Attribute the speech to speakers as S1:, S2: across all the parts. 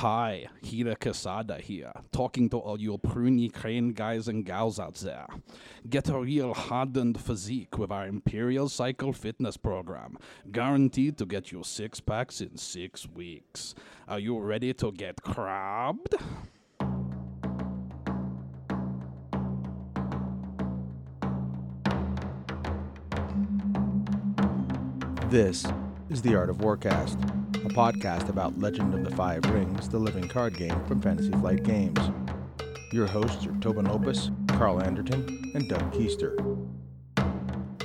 S1: Hi, Hida Kisada here, talking to all you pruny crane guys and gals out there. Get a real hardened physique with our Imperial Cycle Fitness program, guaranteed to get you six packs in six weeks. Are you ready to get crabbed?
S2: This is the Art of Warcast, a podcast about Legend of the Five Rings, the living card game from Fantasy Flight Games. Your hosts are Tobin Opus, Carl Anderton, and Doug Keister.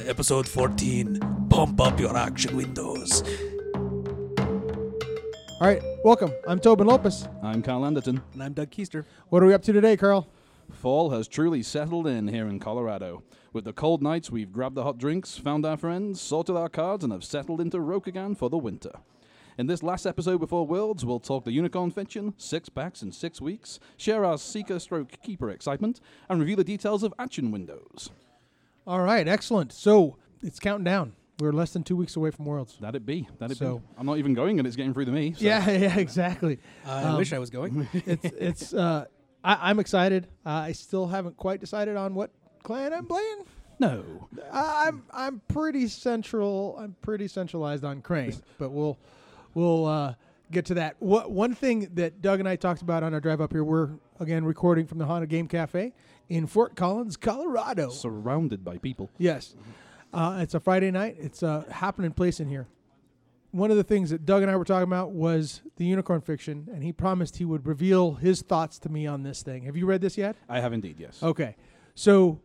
S3: Episode 14 Pump Up Your Action Windows.
S4: All right, welcome. I'm Tobin Lopez.
S1: I'm Carl Anderton.
S3: And I'm Doug Keister.
S4: What are we up to today, Carl?
S1: Fall has truly settled in here in Colorado. With the cold nights, we've grabbed the hot drinks, found our friends, sorted our cards, and have settled into Rokugan for the winter. In this last episode before Worlds, we'll talk the Unicorn Fiction, six packs in six weeks, share our Seeker Stroke Keeper excitement, and review the details of action windows.
S4: All right, excellent. So it's counting down. We're less than two weeks away from Worlds.
S1: That it be. That it
S4: So-
S1: be. I'm not even going, and it's getting through to me. so-
S4: Yeah, yeah, exactly.
S3: I
S4: Um,
S3: wish I was going.
S4: it's it's. Uh, I, I'm excited. Uh, I still haven't quite decided on what clan I'm playing.
S1: No.
S4: I- I'm I'm pretty central. I'm pretty centralized on Crane, but we'll we'll uh, get to that. What one thing that Doug and I talked about on our drive up here, we're again recording from the Haunted Game Cafe in Fort Collins, Colorado.
S1: Surrounded by people.
S4: Yes. Uh, it's a Friday night. It's a happening place in here. One of the things that Doug and I were talking about was the unicorn fiction, and he promised he would reveal his thoughts to me on this thing. Have you read this yet?
S1: I have indeed, yes.
S4: Okay. So,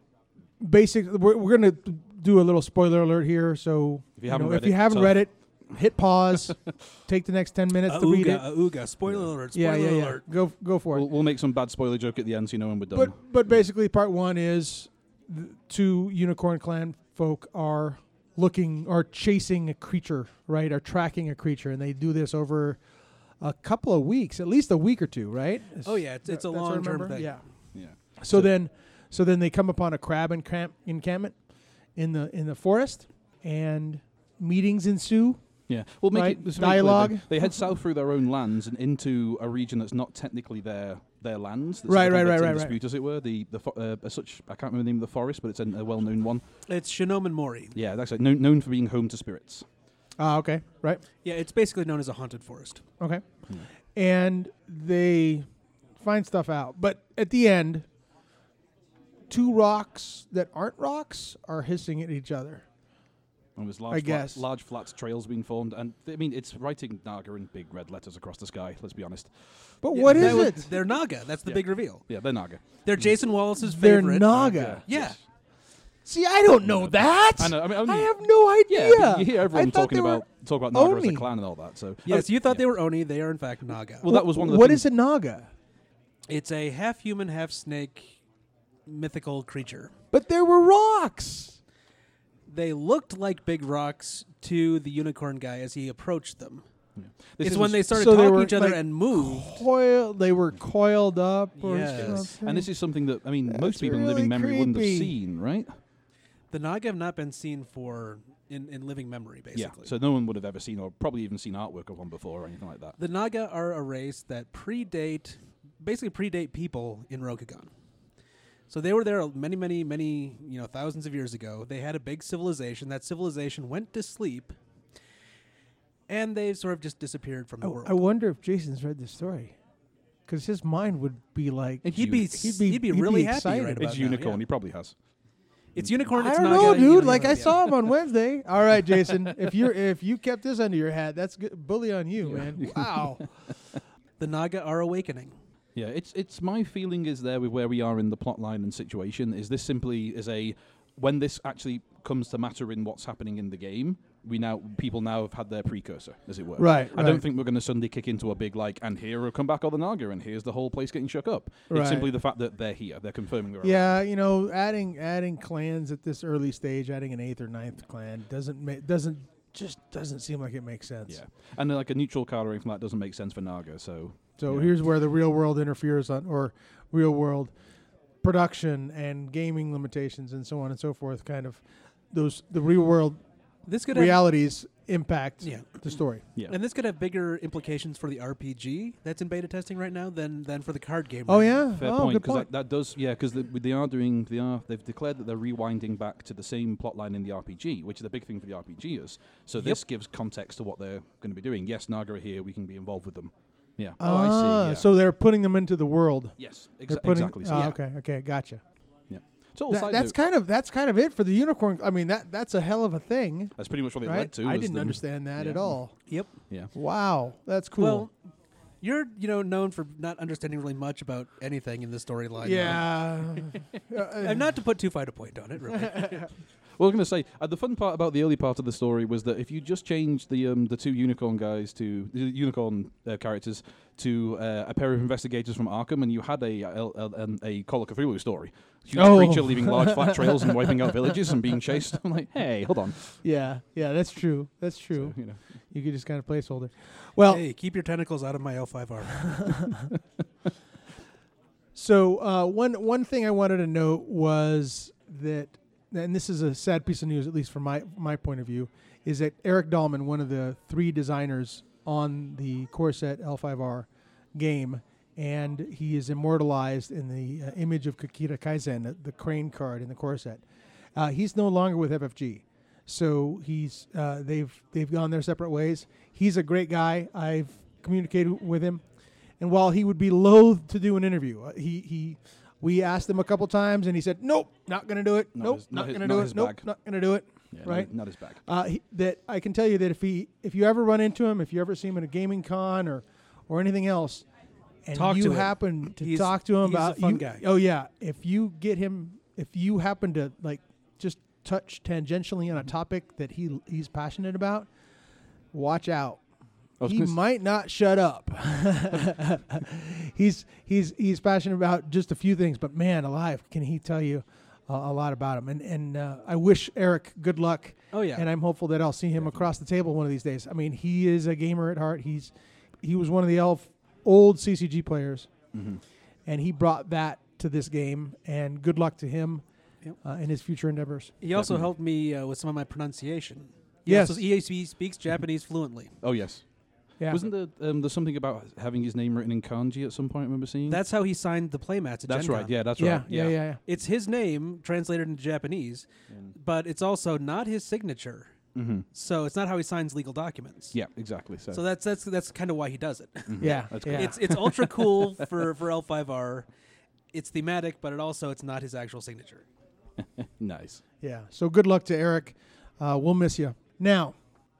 S4: basically, we're, we're going to do a little spoiler alert here. So,
S1: If you haven't
S4: know,
S1: read
S4: if you
S1: it,
S4: haven't read it, hit pause, take the next 10 minutes to read it.
S3: Auga, auga. Spoiler alert. Spoiler
S4: Yeah, yeah, yeah.
S3: alert.
S4: Go, go for it.
S1: We'll, we'll make some bad spoiler joke at the end so you know when we're done.
S4: But but basically, part one is the two unicorn clan folk are looking or chasing a creature, right? Are tracking a creature, and they do this over a couple of weeks, at least a week or two, right?
S3: Oh, yeah. It's, it's a
S4: That's what I
S3: long term thing.
S4: Yeah.
S1: yeah.
S4: So, then, so then they come upon a crab encamp- encampment in the in the forest, and meetings ensue.
S1: Yeah, well, make
S4: Right,
S1: it this make clear,
S4: dialogue.
S1: They, they head south through their own lands and into a region that's not technically their their lands. That's
S4: Right,
S1: sort of
S4: right, right,
S1: in
S4: right, right.
S1: Dispute, as it were. The the fo- uh, such I can't remember the name of the forest, but it's an, a well-known one.
S3: It's Shinomen Mori.
S1: Yeah, that's it. Known, known for being home to spirits.
S4: Ah, okay, right.
S3: Yeah, it's basically known as a haunted forest.
S4: Okay. And they find stuff out. But at the end, two rocks that aren't rocks are hissing at each other.
S1: And there's large,
S4: I
S1: flat-
S4: guess.
S1: large flat trails being formed, and th- I mean it's writing Naga in big red letters across the sky. Let's be honest.
S4: But
S3: Yeah,
S4: what
S3: that
S4: is
S3: was-
S4: it?
S3: They're Naga. That's the
S1: Yeah.
S3: big reveal.
S1: Yeah, they're Naga.
S3: They're Jason Wallace's
S4: They're
S3: favorite.
S4: Naga.
S3: Yeah.
S1: Yes.
S4: See, I don't know that.
S1: I know. I mean, only,
S4: I have no idea.
S1: yeah, but you hear everyone
S4: I thought
S1: talking
S4: they were-
S1: about talk about Naga as a
S4: Oni.
S1: clan and all that. So
S3: Yes,
S1: Oh,
S3: you thought
S1: yeah.
S3: they were Oni. They are, in fact, Naga.
S1: Well, that was one of the
S4: What
S1: things-
S4: is a naga?
S3: it's a half human, half snake mythical creature.
S4: But there were rocks.
S3: They looked like big rocks to the unicorn guy as he approached them.
S1: This
S3: it's
S1: is
S3: when they started
S4: So they
S3: talking
S4: were,
S3: to each other
S4: like,
S3: and moved.
S4: Coil. They were coiled up. Or
S3: Yes.
S4: something.
S1: And this is something that I mean, most
S4: That's
S1: people in living memory wouldn't have seen, right?
S3: The Naga have not been seen for in, in living memory, basically.
S1: Yeah. So no one would have ever seen, or probably even seen artwork of one before, or anything like that.
S3: the Naga are a race that predate, basically predate people in Rokugan. So they were there many, many, many, you know, thousands of years ago. They had a big civilization. That civilization went to sleep, and they sort of just disappeared from the
S4: I,
S3: world.
S4: I wonder if Jason's read this story, because his mind would be like.
S1: It's
S3: he'd be,
S1: uni-
S3: he'd be, he'd be really happy
S4: excited.
S3: right about
S1: it's
S3: now,
S1: unicorn.
S3: yeah.
S1: He probably has.
S3: It's unicorn.
S4: I don't
S3: Naga,
S4: know, dude.
S3: know,
S4: Like I
S3: yeah.
S4: saw him on Wednesday. All right, Jason. if you're if you kept this under your hat, that's good. bully on you, man. Wow.
S3: the Naga are awakening.
S1: Yeah, it's it's my feeling is there with where we are in the plot line and situation. Is this simply is a when this actually comes to matter in what's happening in the game, we now people now have had their precursor, as it were.
S4: Right,
S1: I don't think we're going to suddenly kick into a big like, and here will come back all the Naga, and here's the whole place getting shook up.
S4: Right.
S1: It's simply the fact that they're here. They're confirming their.
S4: yeah, you know, adding adding clans at this early stage, adding an eighth or ninth clan doesn't ma- doesn't just doesn't seem like it makes sense.
S1: Yeah, and uh, like a neutral card or anything like that doesn't make sense for Naga. So
S4: So
S1: Yeah.
S4: here's where the real world interferes on, or real world production and gaming limitations and so on and so forth. Kind of those the real world
S3: This could have
S4: realities impact
S3: Yeah.
S4: the story.
S1: Yeah.
S3: And this could have bigger implications for the RPG that's in beta testing right now than than for the card game.
S4: Oh
S3: right now.
S4: yeah,
S1: Fair
S4: oh,
S1: point,
S4: good
S1: because
S4: point.
S1: that, that does, yeah, because they are doing, they are, they've declared that they're rewinding back to the same plotline in the RPG, which is a big thing for the RPG is. So this gives context to what they're going to be doing. Yes, Naga are here, we can be involved with them. Yeah. oh, I
S4: Ah,
S1: see. Yeah.
S4: So they're putting them into the world.
S1: yes,
S4: They're
S1: exa-
S4: putting,
S1: exactly. So,
S4: oh,
S1: yeah.
S4: Okay, okay, gotcha.
S1: So
S4: That-
S1: side
S4: that's
S1: note,
S4: kind of that's kind of it for the unicorn. I mean that that's a hell of a thing,
S1: that's pretty much what it
S4: right?
S1: led to.
S4: I
S1: was
S4: didn't
S1: them-
S4: understand that at
S1: yeah.
S4: all.
S3: Yep.
S1: Yeah.
S4: Wow, that's cool.
S3: Well, you're you know known for not understanding really much about anything in the storyline.
S4: yeah, Uh,
S3: And not to put too fine a point on it, really.
S1: Well, I was going to say uh, the fun part about the early part of the story was that if you just changed the um, the two unicorn guys to the unicorn uh, characters to uh, a pair of investigators from Arkham, and you had a a, a, a Call of Cthulhu story, huge
S4: Oh.
S1: creature leaving large flat trails and wiping out villages and being chased. I'm like, hey, hold on.
S4: yeah, yeah. That's true. That's true.
S1: So, you know.
S4: You could just kind of placeholder. Well,
S3: hey, keep your tentacles out of my L5R.
S4: So uh, one one thing I wanted to note was that, and this is a sad piece of news, at least from my my point of view, is that Eric Dahlman, one of the three designers on the core set L5R game, and he is immortalized in the uh, image of Kakita Kaizen, the, the crane card in the core set. Uh, he's no longer with FFG, so he's uh, they've they've gone their separate ways. He's a great guy. I've communicated with him, and while he would be loath to do an interview, uh, he he we asked him a couple times, and he said, "Nope, not going to do it.
S1: Not
S4: nope,
S1: his-
S4: not
S1: not
S4: going to do it. Nope,
S1: bag."
S4: not going to do it."
S1: Yeah,
S4: Right.
S1: Not, not his bag.
S4: Uh, he, that I can tell you that if he if you ever run into him, if you ever see him at a gaming con or or anything else, and
S3: Talk
S4: you
S3: to him.
S4: happen to
S3: He's-
S4: talk to him
S3: he's a
S4: about
S3: fun
S4: you,
S3: guy.
S4: oh yeah, if you get him, if you happen to like just touch tangentially on a topic that he he's passionate about, watch out. He might not shut up. he's he's he's passionate about just a few things, but man, alive, can he tell you a, a lot about him? And and uh, I wish Eric good luck
S3: Oh yeah.
S4: and I'm hopeful that I'll see him across the table one of these days. I mean, he is a gamer at heart. He's he was one of the elf old CCG players,
S1: Mhm.
S4: and he brought that to this game. And good luck to him
S3: Yep.
S4: uh, in his future endeavors.
S3: he also
S1: Definitely.
S3: helped me uh, with some of my pronunciation. He
S4: Yes.
S3: also- he speaks Japanese fluently.
S1: Oh yes.
S4: Yeah,
S1: Wasn't there um, there's something about having his name written in kanji at some point? I remember seeing.
S3: That's how he signed the playmats at
S1: that's
S3: Gen
S1: right.
S3: Con.
S1: Yeah, that's
S4: yeah,
S1: right.
S4: yeah, yeah, yeah.
S3: It's his name translated into Japanese, but it's also not his signature.
S1: Mm-hmm.
S3: So it's not how he signs legal documents.
S1: Yeah, exactly. So,
S3: So that's that's that's kind of why he does it.
S1: mhm.
S4: Yeah,
S1: that's
S4: yeah.
S3: It's it's ultra cool for for L5R. It's thematic, but it also it's not his actual signature.
S1: nice.
S4: Yeah. So good luck to Eric. Uh, we'll miss you. Now,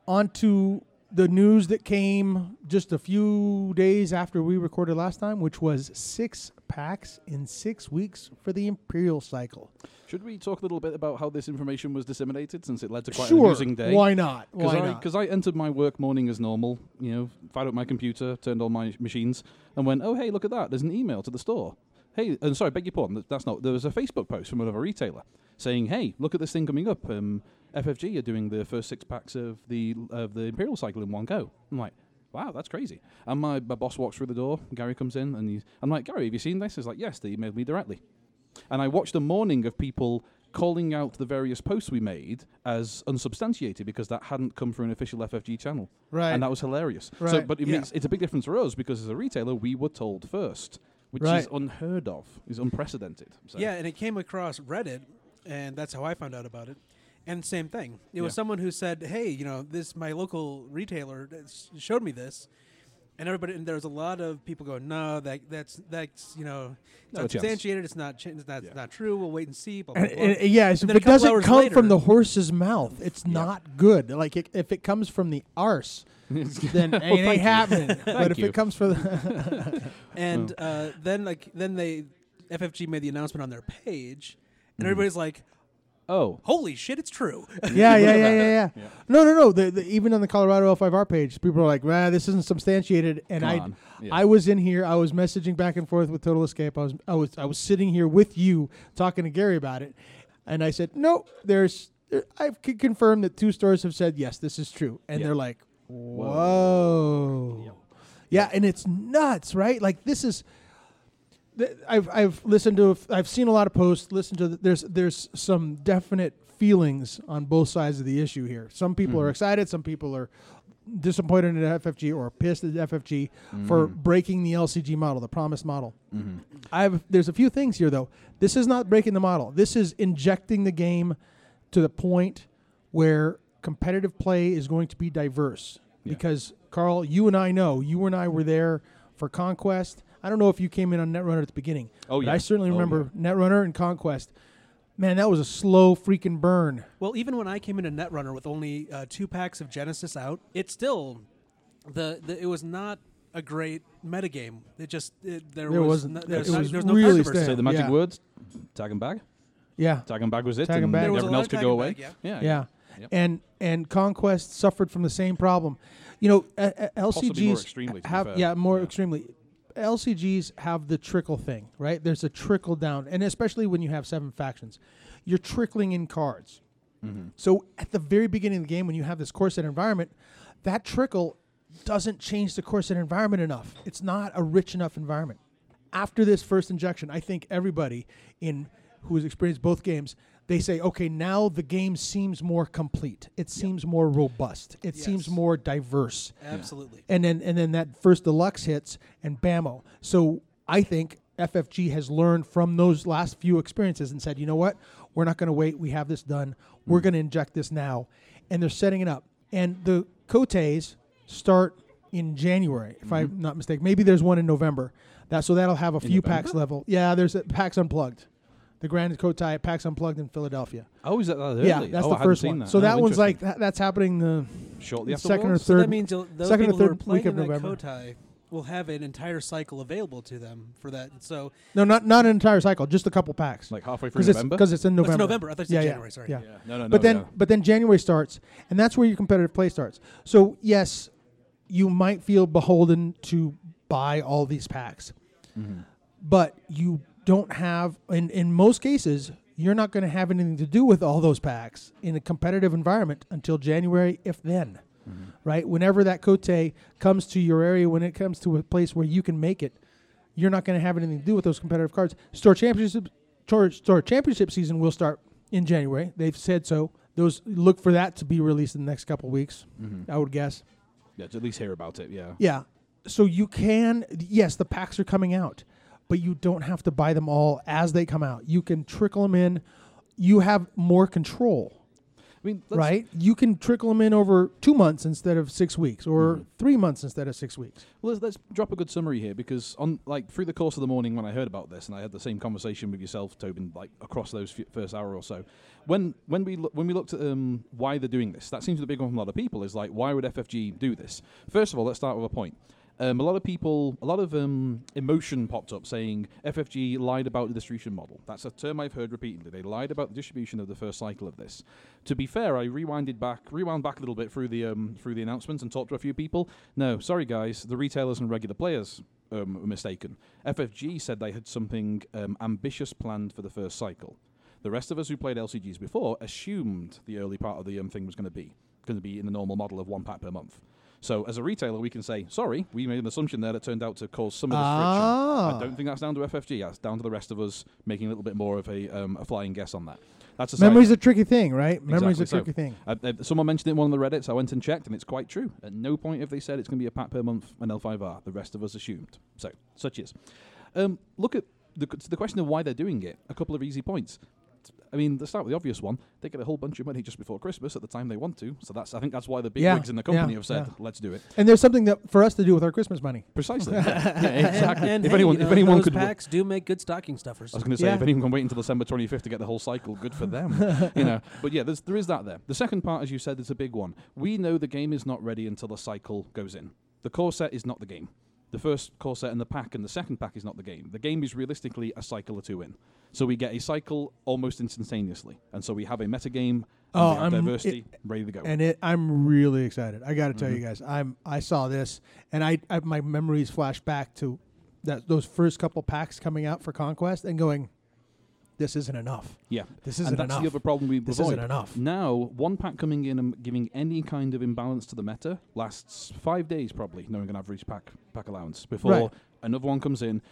S4: on to the news that came just a few days after we recorded last time, which was six packs in six weeks for the Imperial cycle.
S1: Should we talk a little bit about how this information was disseminated since it led to quite
S4: sure.
S1: an amusing day?
S4: Why not?
S1: Because
S4: Why
S1: I,
S4: not?
S1: 'cause I entered my work morning as normal, you know, fired up my computer, turned on my machines, and went, oh, hey, look at that. There's an email to the store. Hey, and sorry, beg your pardon. That's not. There was a Facebook post from another retailer saying, hey, look at this thing coming up. Um, FFG are doing the first six packs of the of the Imperial cycle in one go. I'm like, wow, that's crazy. And my, my boss walks through the door. Gary comes in, and he's, I'm like, Gary, have you seen this? He's like, yes, they emailed me directly. And I watched a morning of people calling out the various posts we made as unsubstantiated because that hadn't come through an official FFG channel.
S4: right.
S1: And that was hilarious.
S4: Right.
S1: So, but it
S3: Yeah.
S1: makes, it's a big difference for us because as a retailer, we were told first, which is unheard of, is unprecedented. So.
S3: Yeah, and it came across Reddit, and that's how I found out about it. And same thing. It was someone who said, "Hey, you know, this my local retailer uh, showed me this." And everybody, and there was a lot of people going, "No, that that's that's you know, it's
S1: No chance.
S3: unsubstantiated. It's not. It's not.
S1: Yeah.
S3: not true. We'll wait and see." Blah, blah, blah.
S4: and- yeah, so if it doesn't come from the horse's mouth, it's
S1: Yeah.
S4: not good. Like it, if it comes from the arse, then it
S1: Well,
S4: ain't happening. but if
S1: you.
S4: it comes from the
S3: And uh, then like then they FFG made the announcement on their page, and
S1: Mhm.
S3: everybody's like,
S1: Oh,
S3: "Holy shit, it's true!"
S4: yeah, yeah, yeah, yeah, yeah.
S1: Yeah.
S4: No, no, no. The, the, even on the Colorado L5R page, people are like, "Well, this isn't substantiated." And
S1: come
S4: I.
S1: Yeah.
S4: I was in here. I was messaging back and forth with Total Escape. I was, I was, I was sitting here with you talking to Gary about it, and I said, "No, there's." There, I can confirm that two stores have said yes, this is true, and
S1: Yeah.
S4: they're like, "Whoa." Yeah, and it's nuts, right? Like this is. I've I've listened to I've seen a lot of posts. Listened to the, there's there's some definite feelings on both sides of the issue here. Some people are
S1: Mhm.
S4: excited, some people are disappointed at FFG or pissed at FFG for
S1: Mhm.
S4: breaking the LCG model, the promised model.
S1: Mhm.
S4: I have there's a few things here though. This is not breaking the model. This is injecting the game to the point where competitive play is going to be diverse.
S1: Yeah.
S4: Because Carl, you and I know, you and I were there for Conquest. I don't know if you came in on Netrunner at the beginning.
S1: Oh yeah,
S4: I certainly
S1: Oh,
S4: remember Netrunner and Conquest. Man, that was a slow freaking burn.
S3: Well, even when I came into Netrunner with only uh, two packs of Genesis out, it still the, the it was not a great metagame. It just it, there,
S4: There
S3: was
S4: wasn't-
S3: no,
S4: it
S3: there was,
S4: was
S3: there was no
S4: really
S3: controversy.
S4: stale.
S1: Say the magic
S4: Yeah.
S1: words: tag and bag.
S4: Yeah.
S1: Tag and bag was it.
S4: Tag and
S1: and
S4: bag. There
S1: everyone else could go away.
S3: bag, yeah.
S1: yeah,
S4: Yeah.
S1: Yep.
S4: And and Conquest suffered from the same problem. You know, uh, uh,
S1: Possibly more
S4: LCGs
S1: extremely, to be
S4: have
S1: fair.
S4: yeah, more
S1: Yeah.
S4: extremely. LCGs have the trickle thing, right? There's a trickle down, and especially when you have seven factions, you're trickling in cards.
S1: Mhm.
S4: So at the very beginning of the game, when you have this core set environment, that trickle doesn't change the core set environment enough. It's not a rich enough environment. After this first injection, I think everybody in who has experienced both games, they say, okay, now the game seems more complete. It seems more robust. It seems more diverse
S3: Absolutely.
S4: and then and then that first deluxe hits and bammo. So I think FFG has learned from those last few experiences and said, you know what, we're not going to wait. We have this done. We're going to inject this now, and they're setting it up. And the Koteis start in January, if I'm mm-hmm. not mistaken. Maybe there's one in November. That so that'll have a few packs level. Yeah, there's a, packs unplugged. The Grand Kotei at PAX Unplugged in Philadelphia.
S1: Oh, is that that early?
S4: Yeah, that's
S1: oh,
S4: the
S1: I hadn't
S4: first
S1: seen
S4: one.
S1: That.
S4: So
S1: Oh,
S4: that one's like that, that's happening the
S1: shortly after
S4: second or
S1: Worlds?
S3: So
S4: third-
S3: that means those
S4: second or
S3: people who are
S4: third
S3: playing
S4: week of
S3: in
S4: November.
S3: Kotei will have an entire cycle available to them for that. So
S4: no, not not an entire cycle, just a couple packs.
S1: like halfway through
S4: because it's
S1: November.
S4: because it's in
S3: November.
S4: November.
S3: November. I thought you said
S4: Yeah, yeah,
S3: January. Sorry.
S4: yeah.
S1: yeah. No, no, no.
S4: but then
S1: yeah.
S4: but then January starts, and that's where your competitive play starts. So yes, you might feel beholden to buy all these packs,
S1: Mhm.
S4: but you don't have in in most cases you're not going to have anything to do with all those packs in a competitive environment until January, if then.
S1: Mm-hmm.
S4: Right, whenever that Kotei comes to your area, when it comes to a place where you can make it, you're not going to have anything to do with those competitive cards. Store championship, store, store championship season will start in January. They've said so. Those look for that to be released in the next couple of weeks.
S1: Mhm.
S4: I would guess.
S1: Yeah, to at least hear about it. Yeah.
S4: Yeah. So you can, yes, the packs are coming out, but you don't have to buy them all as they come out. You can trickle them in. You have more control,
S1: I mean,
S4: right? You can trickle them in over two months instead of six weeks, or
S1: Mhm.
S4: three months instead of six weeks.
S1: Well, let's, let's drop a good summary here because on like through the course of the morning when I heard about this and I had the same conversation with yourself, Tobin, like across those f- first hour or so. When when we lo- when we looked at um, why they're doing this, that seems to be the big one from a lot of people. Is like why would FFG do this? First of all, let's start with a point. Um, a lot of people, a lot of um, emotion popped up saying FFG lied about the distribution model. That's a term I've heard repeatedly. They lied about the distribution of the first cycle of this. To be fair, I rewinded back, rewound back a little bit through the um, through the announcements and talked to a few people. No, sorry guys, the retailers and regular players um, were mistaken. FFG said they had something um, ambitious planned for the first cycle. The rest of us who played LCGs before assumed the early part of the um, thing was going to be going to be in the normal model of one pack per month. So as a retailer, we can say, sorry, we made an assumption there that turned out to cause some of this
S4: Ah.
S1: friction. I don't think that's down to FFG. That's down to the rest of us making a little bit more of a, um, a flying guess on that. That's a
S4: Memory's a tricky thing, right? Memory's a
S1: so.
S4: tricky thing.
S1: Uh, uh, someone mentioned it in one of the Reddits. I went and checked, and it's quite true. At no point have they said it's going to be a pack per month an L5R. The rest of us assumed. So, such is. Um, look at the, the question of why they're doing it. A couple of easy points. I mean, let's start with the obvious one. They get a whole bunch of money just before Christmas at the time they want to. So that's I think that's why the big
S4: Yeah,
S1: wigs in the company
S4: yeah,
S1: have said,
S4: yeah.
S1: "Let's do it."
S4: And there's something that for us to do with our Christmas money.
S1: Precisely. yeah, yeah, exactly.
S3: And,
S1: if
S3: hey,
S1: anyone,
S3: you know,
S1: if anyone
S3: those
S1: could, w-
S3: packs do make good stocking stuffers.
S1: I was going to say,
S4: Yeah.
S1: if anyone can wait until December 25th to get the whole cycle, good for them. you know, but yeah, there's, there is that there. The second part, as you said, is a big one. We know the game is not ready until the cycle goes in. The core set is not the game. The first core set and the pack and the second pack is not the game. The game is realistically a cycle or two in. So we get a cycle almost instantaneously, and so we have a meta game.
S4: Oh,
S1: we have
S4: I'm-
S1: diversity ready to go.
S4: And it, I'm really excited. I got to tell
S1: Mhm.
S4: you guys, I'm I saw this, and I, I my memories flash back to that those first couple packs coming out for Conquest, and going, this isn't enough.
S1: yeah,
S4: This isn't and
S1: that's
S4: enough.
S1: the other problem we
S4: this
S1: avoid.
S4: isn't enough.
S1: Now, one pack coming in and giving any kind of imbalance to the meta lasts five days, probably, knowing an average pack pack allowance before
S4: Right.
S1: another one comes in.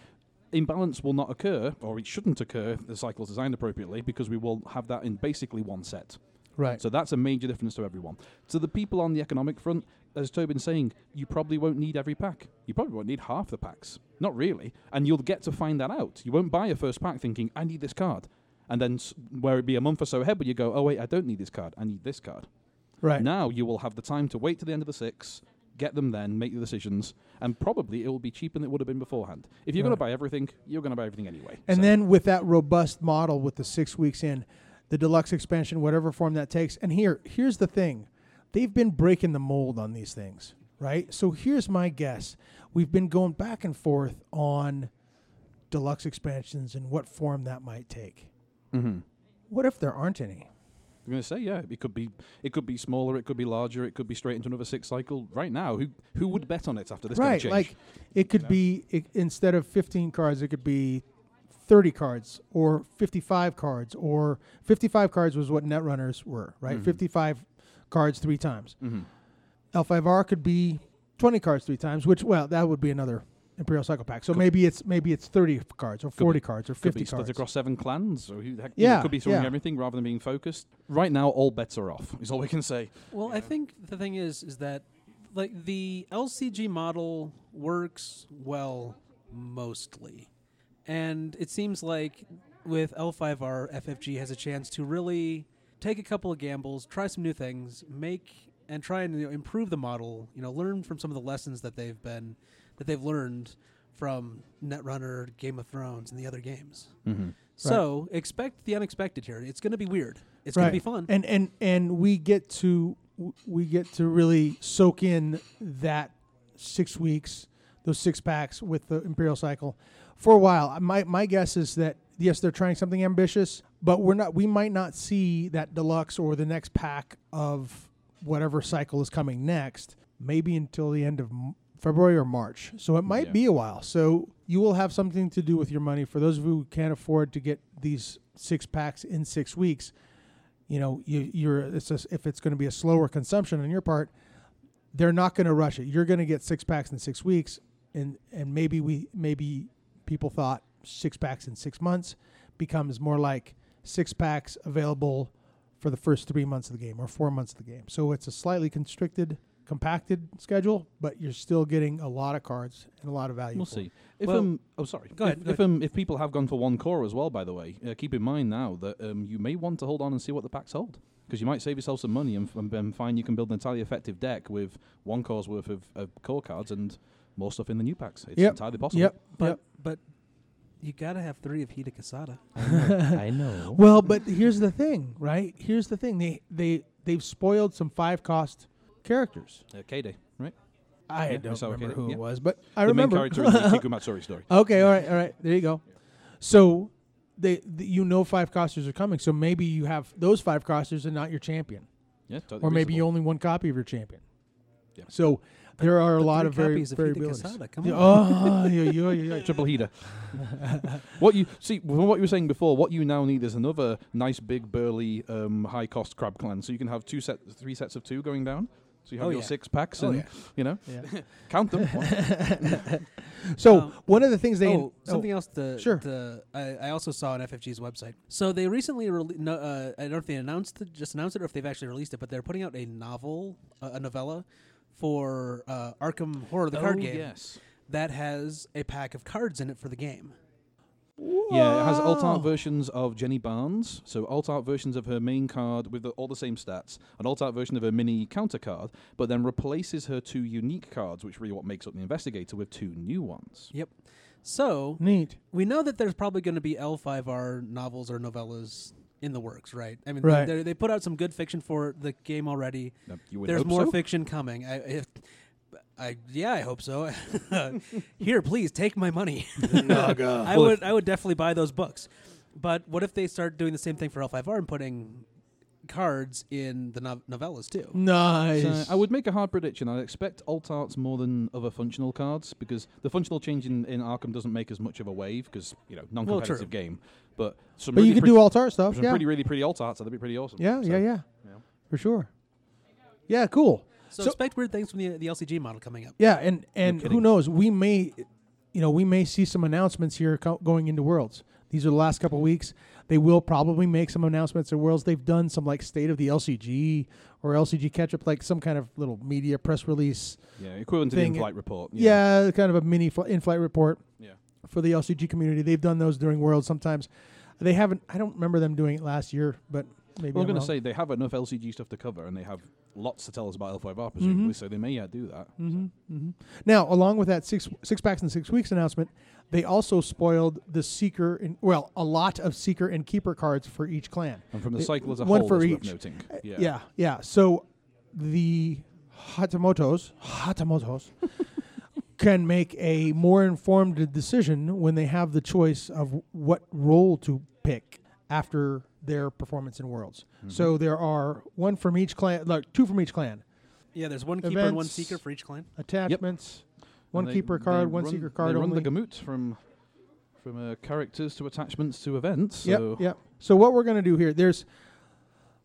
S1: imbalance will not occur, or it shouldn't occur. if The cycle's designed appropriately because we will have that in basically one set.
S4: Right.
S1: So that's a major difference to everyone. To the people on the economic front, as Tobin's saying, you probably won't need every pack. You probably won't need half the packs. Not really. And you'll get to find that out. You won't buy a first pack thinking, I need this card. And then, s- where it be a month or so ahead, but you go, oh, wait, I don't need this card. I need this card.
S4: right.
S1: Now you will have the time to wait to the end of the six, get them then, make the decisions, and probably it will be cheaper than it would have been beforehand. If you're going to buy everything, you're going to buy everything anyway.
S4: And
S1: So-
S4: then with that robust model with the six weeks in, the deluxe expansion, whatever form that takes. And here, here's the thing. They've been breaking the mold on these things, right? So here's my guess. We've been going back and forth on deluxe expansions and what form that might take.
S1: Mhm.
S4: What if there aren't any?
S1: I'm going to say, yeah, it could be, it could be smaller, it could be larger, it could be straight into another six cycle. Right now, who who would bet on it after this kind
S4: right.
S1: of?
S4: Like it could
S1: know?
S4: be it, instead of 15 cards, it could be 30 cards or 55 cards or 55 cards was what netrunners were, right?
S1: Mhm.
S4: 55 cards three times.
S1: hmm
S4: L5R could be 20 cards three times, which well, that would be another Imperial Cycle Pack. So
S1: Could-
S4: maybe it's maybe it's 30 cards or 40 cards or
S1: could
S4: 50
S1: be
S4: cards.
S1: across seven clans, or who heck,
S4: Yeah,
S1: could be throwing
S4: yeah.
S1: everything rather than being focused. Right now, all bets are off. Is all we can say.
S3: Well, I think the thing is, is that like the LCG model works well mostly, and it seems like with L5R, FFG has a chance to really take a couple of gambles, try some new things, make and try and you know, improve the model. You know, learn from some of the lessons that they've been that they've learned from Netrunner, Game of Thrones, and the other games.
S1: Mm-hmm.
S3: So expect the unexpected here. It's going to be weird. It's going to be fun.
S4: and and and we get to we get to really soak in that six weeks those six packs with the imperial cycle for a while my my guess is that yes they're trying something ambitious but we're not we might not see that deluxe or the next pack of whatever cycle is coming next maybe until the end of February or March. So it might
S1: Yeah.
S4: be a while. So you will have something to do with your money. For those of you who can't afford to get these six packs in six weeks, you know, you, you're it's just, if it's going to be a slower consumption on your part, they're not going to rush it. You're going to get six packs in six weeks, and and maybe we maybe people thought six packs in six months becomes more like six packs available for the first three months of the game or four months of the game. So it's a slightly constricted, compacted schedule, but you're still getting a lot of cards and a lot of value.
S1: We'll see. If
S3: Well-
S1: um, oh sorry.
S3: Go ahead,
S1: If,
S3: go
S1: if um, if people have gone for one core as well, by the way, uh, keep in mind now that um, you may want to hold on and see what the packs hold because you might save yourself some money and, f- and find you can build an entirely effective deck with one core's worth of, of core cards and more stuff in the new packs. It's
S4: Yep.
S1: entirely possible.
S4: Yep.
S3: But
S4: yep.
S3: but you got to have three of Hida Kisada.
S2: I know.
S4: Well, but here's the thing, right? Here's the thing. They they they've spoiled some five cost characters.
S1: Uh, K-Day, right?
S4: I
S1: Yeah,
S4: don't
S1: I saw
S4: remember
S1: okay,
S4: who
S1: yeah.
S4: it was, but I
S1: the
S4: remember.
S1: main character in the Kiku Matsuri story.
S4: okay, all right, all right. There you go. So they, th you know five costers are coming, so maybe you have those five costers and not your champion,
S1: Yeah, totally
S4: or maybe you
S1: reasonable.
S4: only one copy of your champion.
S1: Yeah.
S4: So there are a lot of very
S3: copies of Hida
S4: variabilities.
S3: Come
S4: Yeah,
S3: on.
S4: oh, yeah, yeah, yeah, yeah.
S1: Triple Hida. what you see from what you were saying before, what you now need is another nice, big, burly, um, high-cost crab clan. So you can have two set, three sets of two going down. So you have
S3: Oh,
S1: your
S3: yeah.
S1: six packs,
S3: Oh,
S1: and
S3: yeah.
S1: you know,
S4: yeah.
S1: count them.
S4: So
S3: Um,
S4: one of the things they
S3: oh, something else to,
S4: sure.
S3: to I, I also saw on FFG's website. So they recently rele- no, uh, I don't know if they announced it, just announced it or if they've actually released it, but they're putting out a novel, uh, a novella for uh, Arkham Horror, the card
S1: Oh,
S3: game,
S1: Yes.
S3: that has a pack of cards in it for the game.
S1: Yeah, it has alt art versions of Jenny Barnes, so alt art versions of her main card with the, all the same stats, an alt art version of her mini counter card, but then replaces her two unique cards, which really what makes up the investigator, with two new ones. Yep.
S3: So
S4: Neat.
S3: we know that there's probably going to be L5R novels or novellas in the works, right? I mean,
S4: Right.
S3: they, they put out some good fiction for the game already.
S1: Uh, you would
S3: There's
S1: hope
S3: more
S1: so.
S3: fiction coming. I, if, I yeah, I hope so. Here, please take my money. I would I would definitely buy those books. But what if they start doing the same thing for L5R and putting cards in the nov- novellas too?
S4: Nice.
S1: So I would make a hard prediction. I'd expect alt arts more than other functional cards because the functional change in, in Arkham doesn't make as much of a wave because you know non-competitive
S3: true.
S1: game. But some
S4: but
S1: really
S4: you can do alt art stuff.
S1: some
S4: Yeah.
S1: pretty really pretty alt arts. That'd be pretty awesome.
S4: yeah,
S1: So,
S4: yeah, yeah,
S1: yeah.
S4: for sure. Yeah, cool.
S3: So,
S4: So-
S3: expect weird things from the the LCG model coming up.
S4: Yeah, and and who knows? We may you know, we may see some announcements here co- going into Worlds. These are the last couple weeks. They will probably make some announcements at Worlds. They've done some like state of the LCG or LCG catch up, like some kind of little media press release.
S1: Yeah, equivalent to the in-flight report.
S4: Yeah, kind of a mini fl- in-flight report
S1: Yeah.
S4: For the LCG community. They've done those during Worlds sometimes. They haven't. I don't remember them doing it last year, but maybe
S1: Well, I'm going to say they have enough LCG stuff to cover, and they have lots to tell us about L5R, presumably,
S4: Mhm.
S1: so they may yeah do that.
S4: hmm hmm Now, along with that six six packs and six weeks announcement, they also spoiled the seeker and well, a lot of seeker and keeper cards for each clan.
S1: And from the
S4: It-
S1: cycle as a
S4: one
S1: whole,
S4: for each.
S1: noting.
S4: Yeah,
S1: Yeah.
S4: yeah. yeah. So the Hatamotos, Hatamotos can make a more informed decision when they have the choice of what role to pick after their performance in Worlds.
S1: Mm-hmm.
S4: So there are one from each clan, like two from each clan.
S3: Yeah, there's one keeper and one seeker for each clan.
S4: Attachments, one
S1: they-
S4: keeper card, one
S1: run-
S4: seeker card
S1: They run
S4: only.
S1: the gamut from from uh, characters to attachments to events.
S4: Yep,
S1: So
S4: yep. So what we're going to do here, there's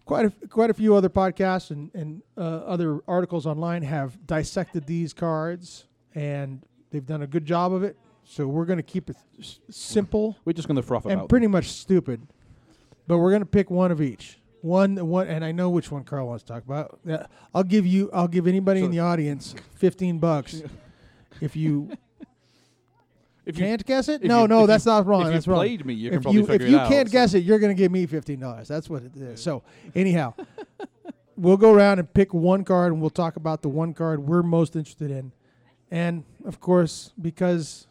S4: quite a quite a few other podcasts and and uh, other articles online have dissected these cards, and they've done a good job of it. So we're going to keep it s- simple
S1: we're just going to froth
S4: and
S1: about.
S4: pretty much stupid, but we're going to pick one of each. One, one, and I know which one Carl wants to talk about. Yeah, I'll give you. I'll give anybody in the audience fifteen bucks if you
S1: if you,
S4: can't guess it.
S1: if
S4: No,
S1: you-
S4: no,
S1: if
S4: that's
S1: you-
S4: not wrong.
S1: if
S4: That's
S1: you
S4: wrong.
S1: played me, you can
S4: if
S1: probably
S4: you
S1: figure
S4: if you
S1: out.
S4: can't
S1: so-
S4: guess it, you're going to give me fifteen dollars. That's what it is. So anyhow, we'll go around and pick one card, and we'll talk about the one card we're most interested in. And of course, because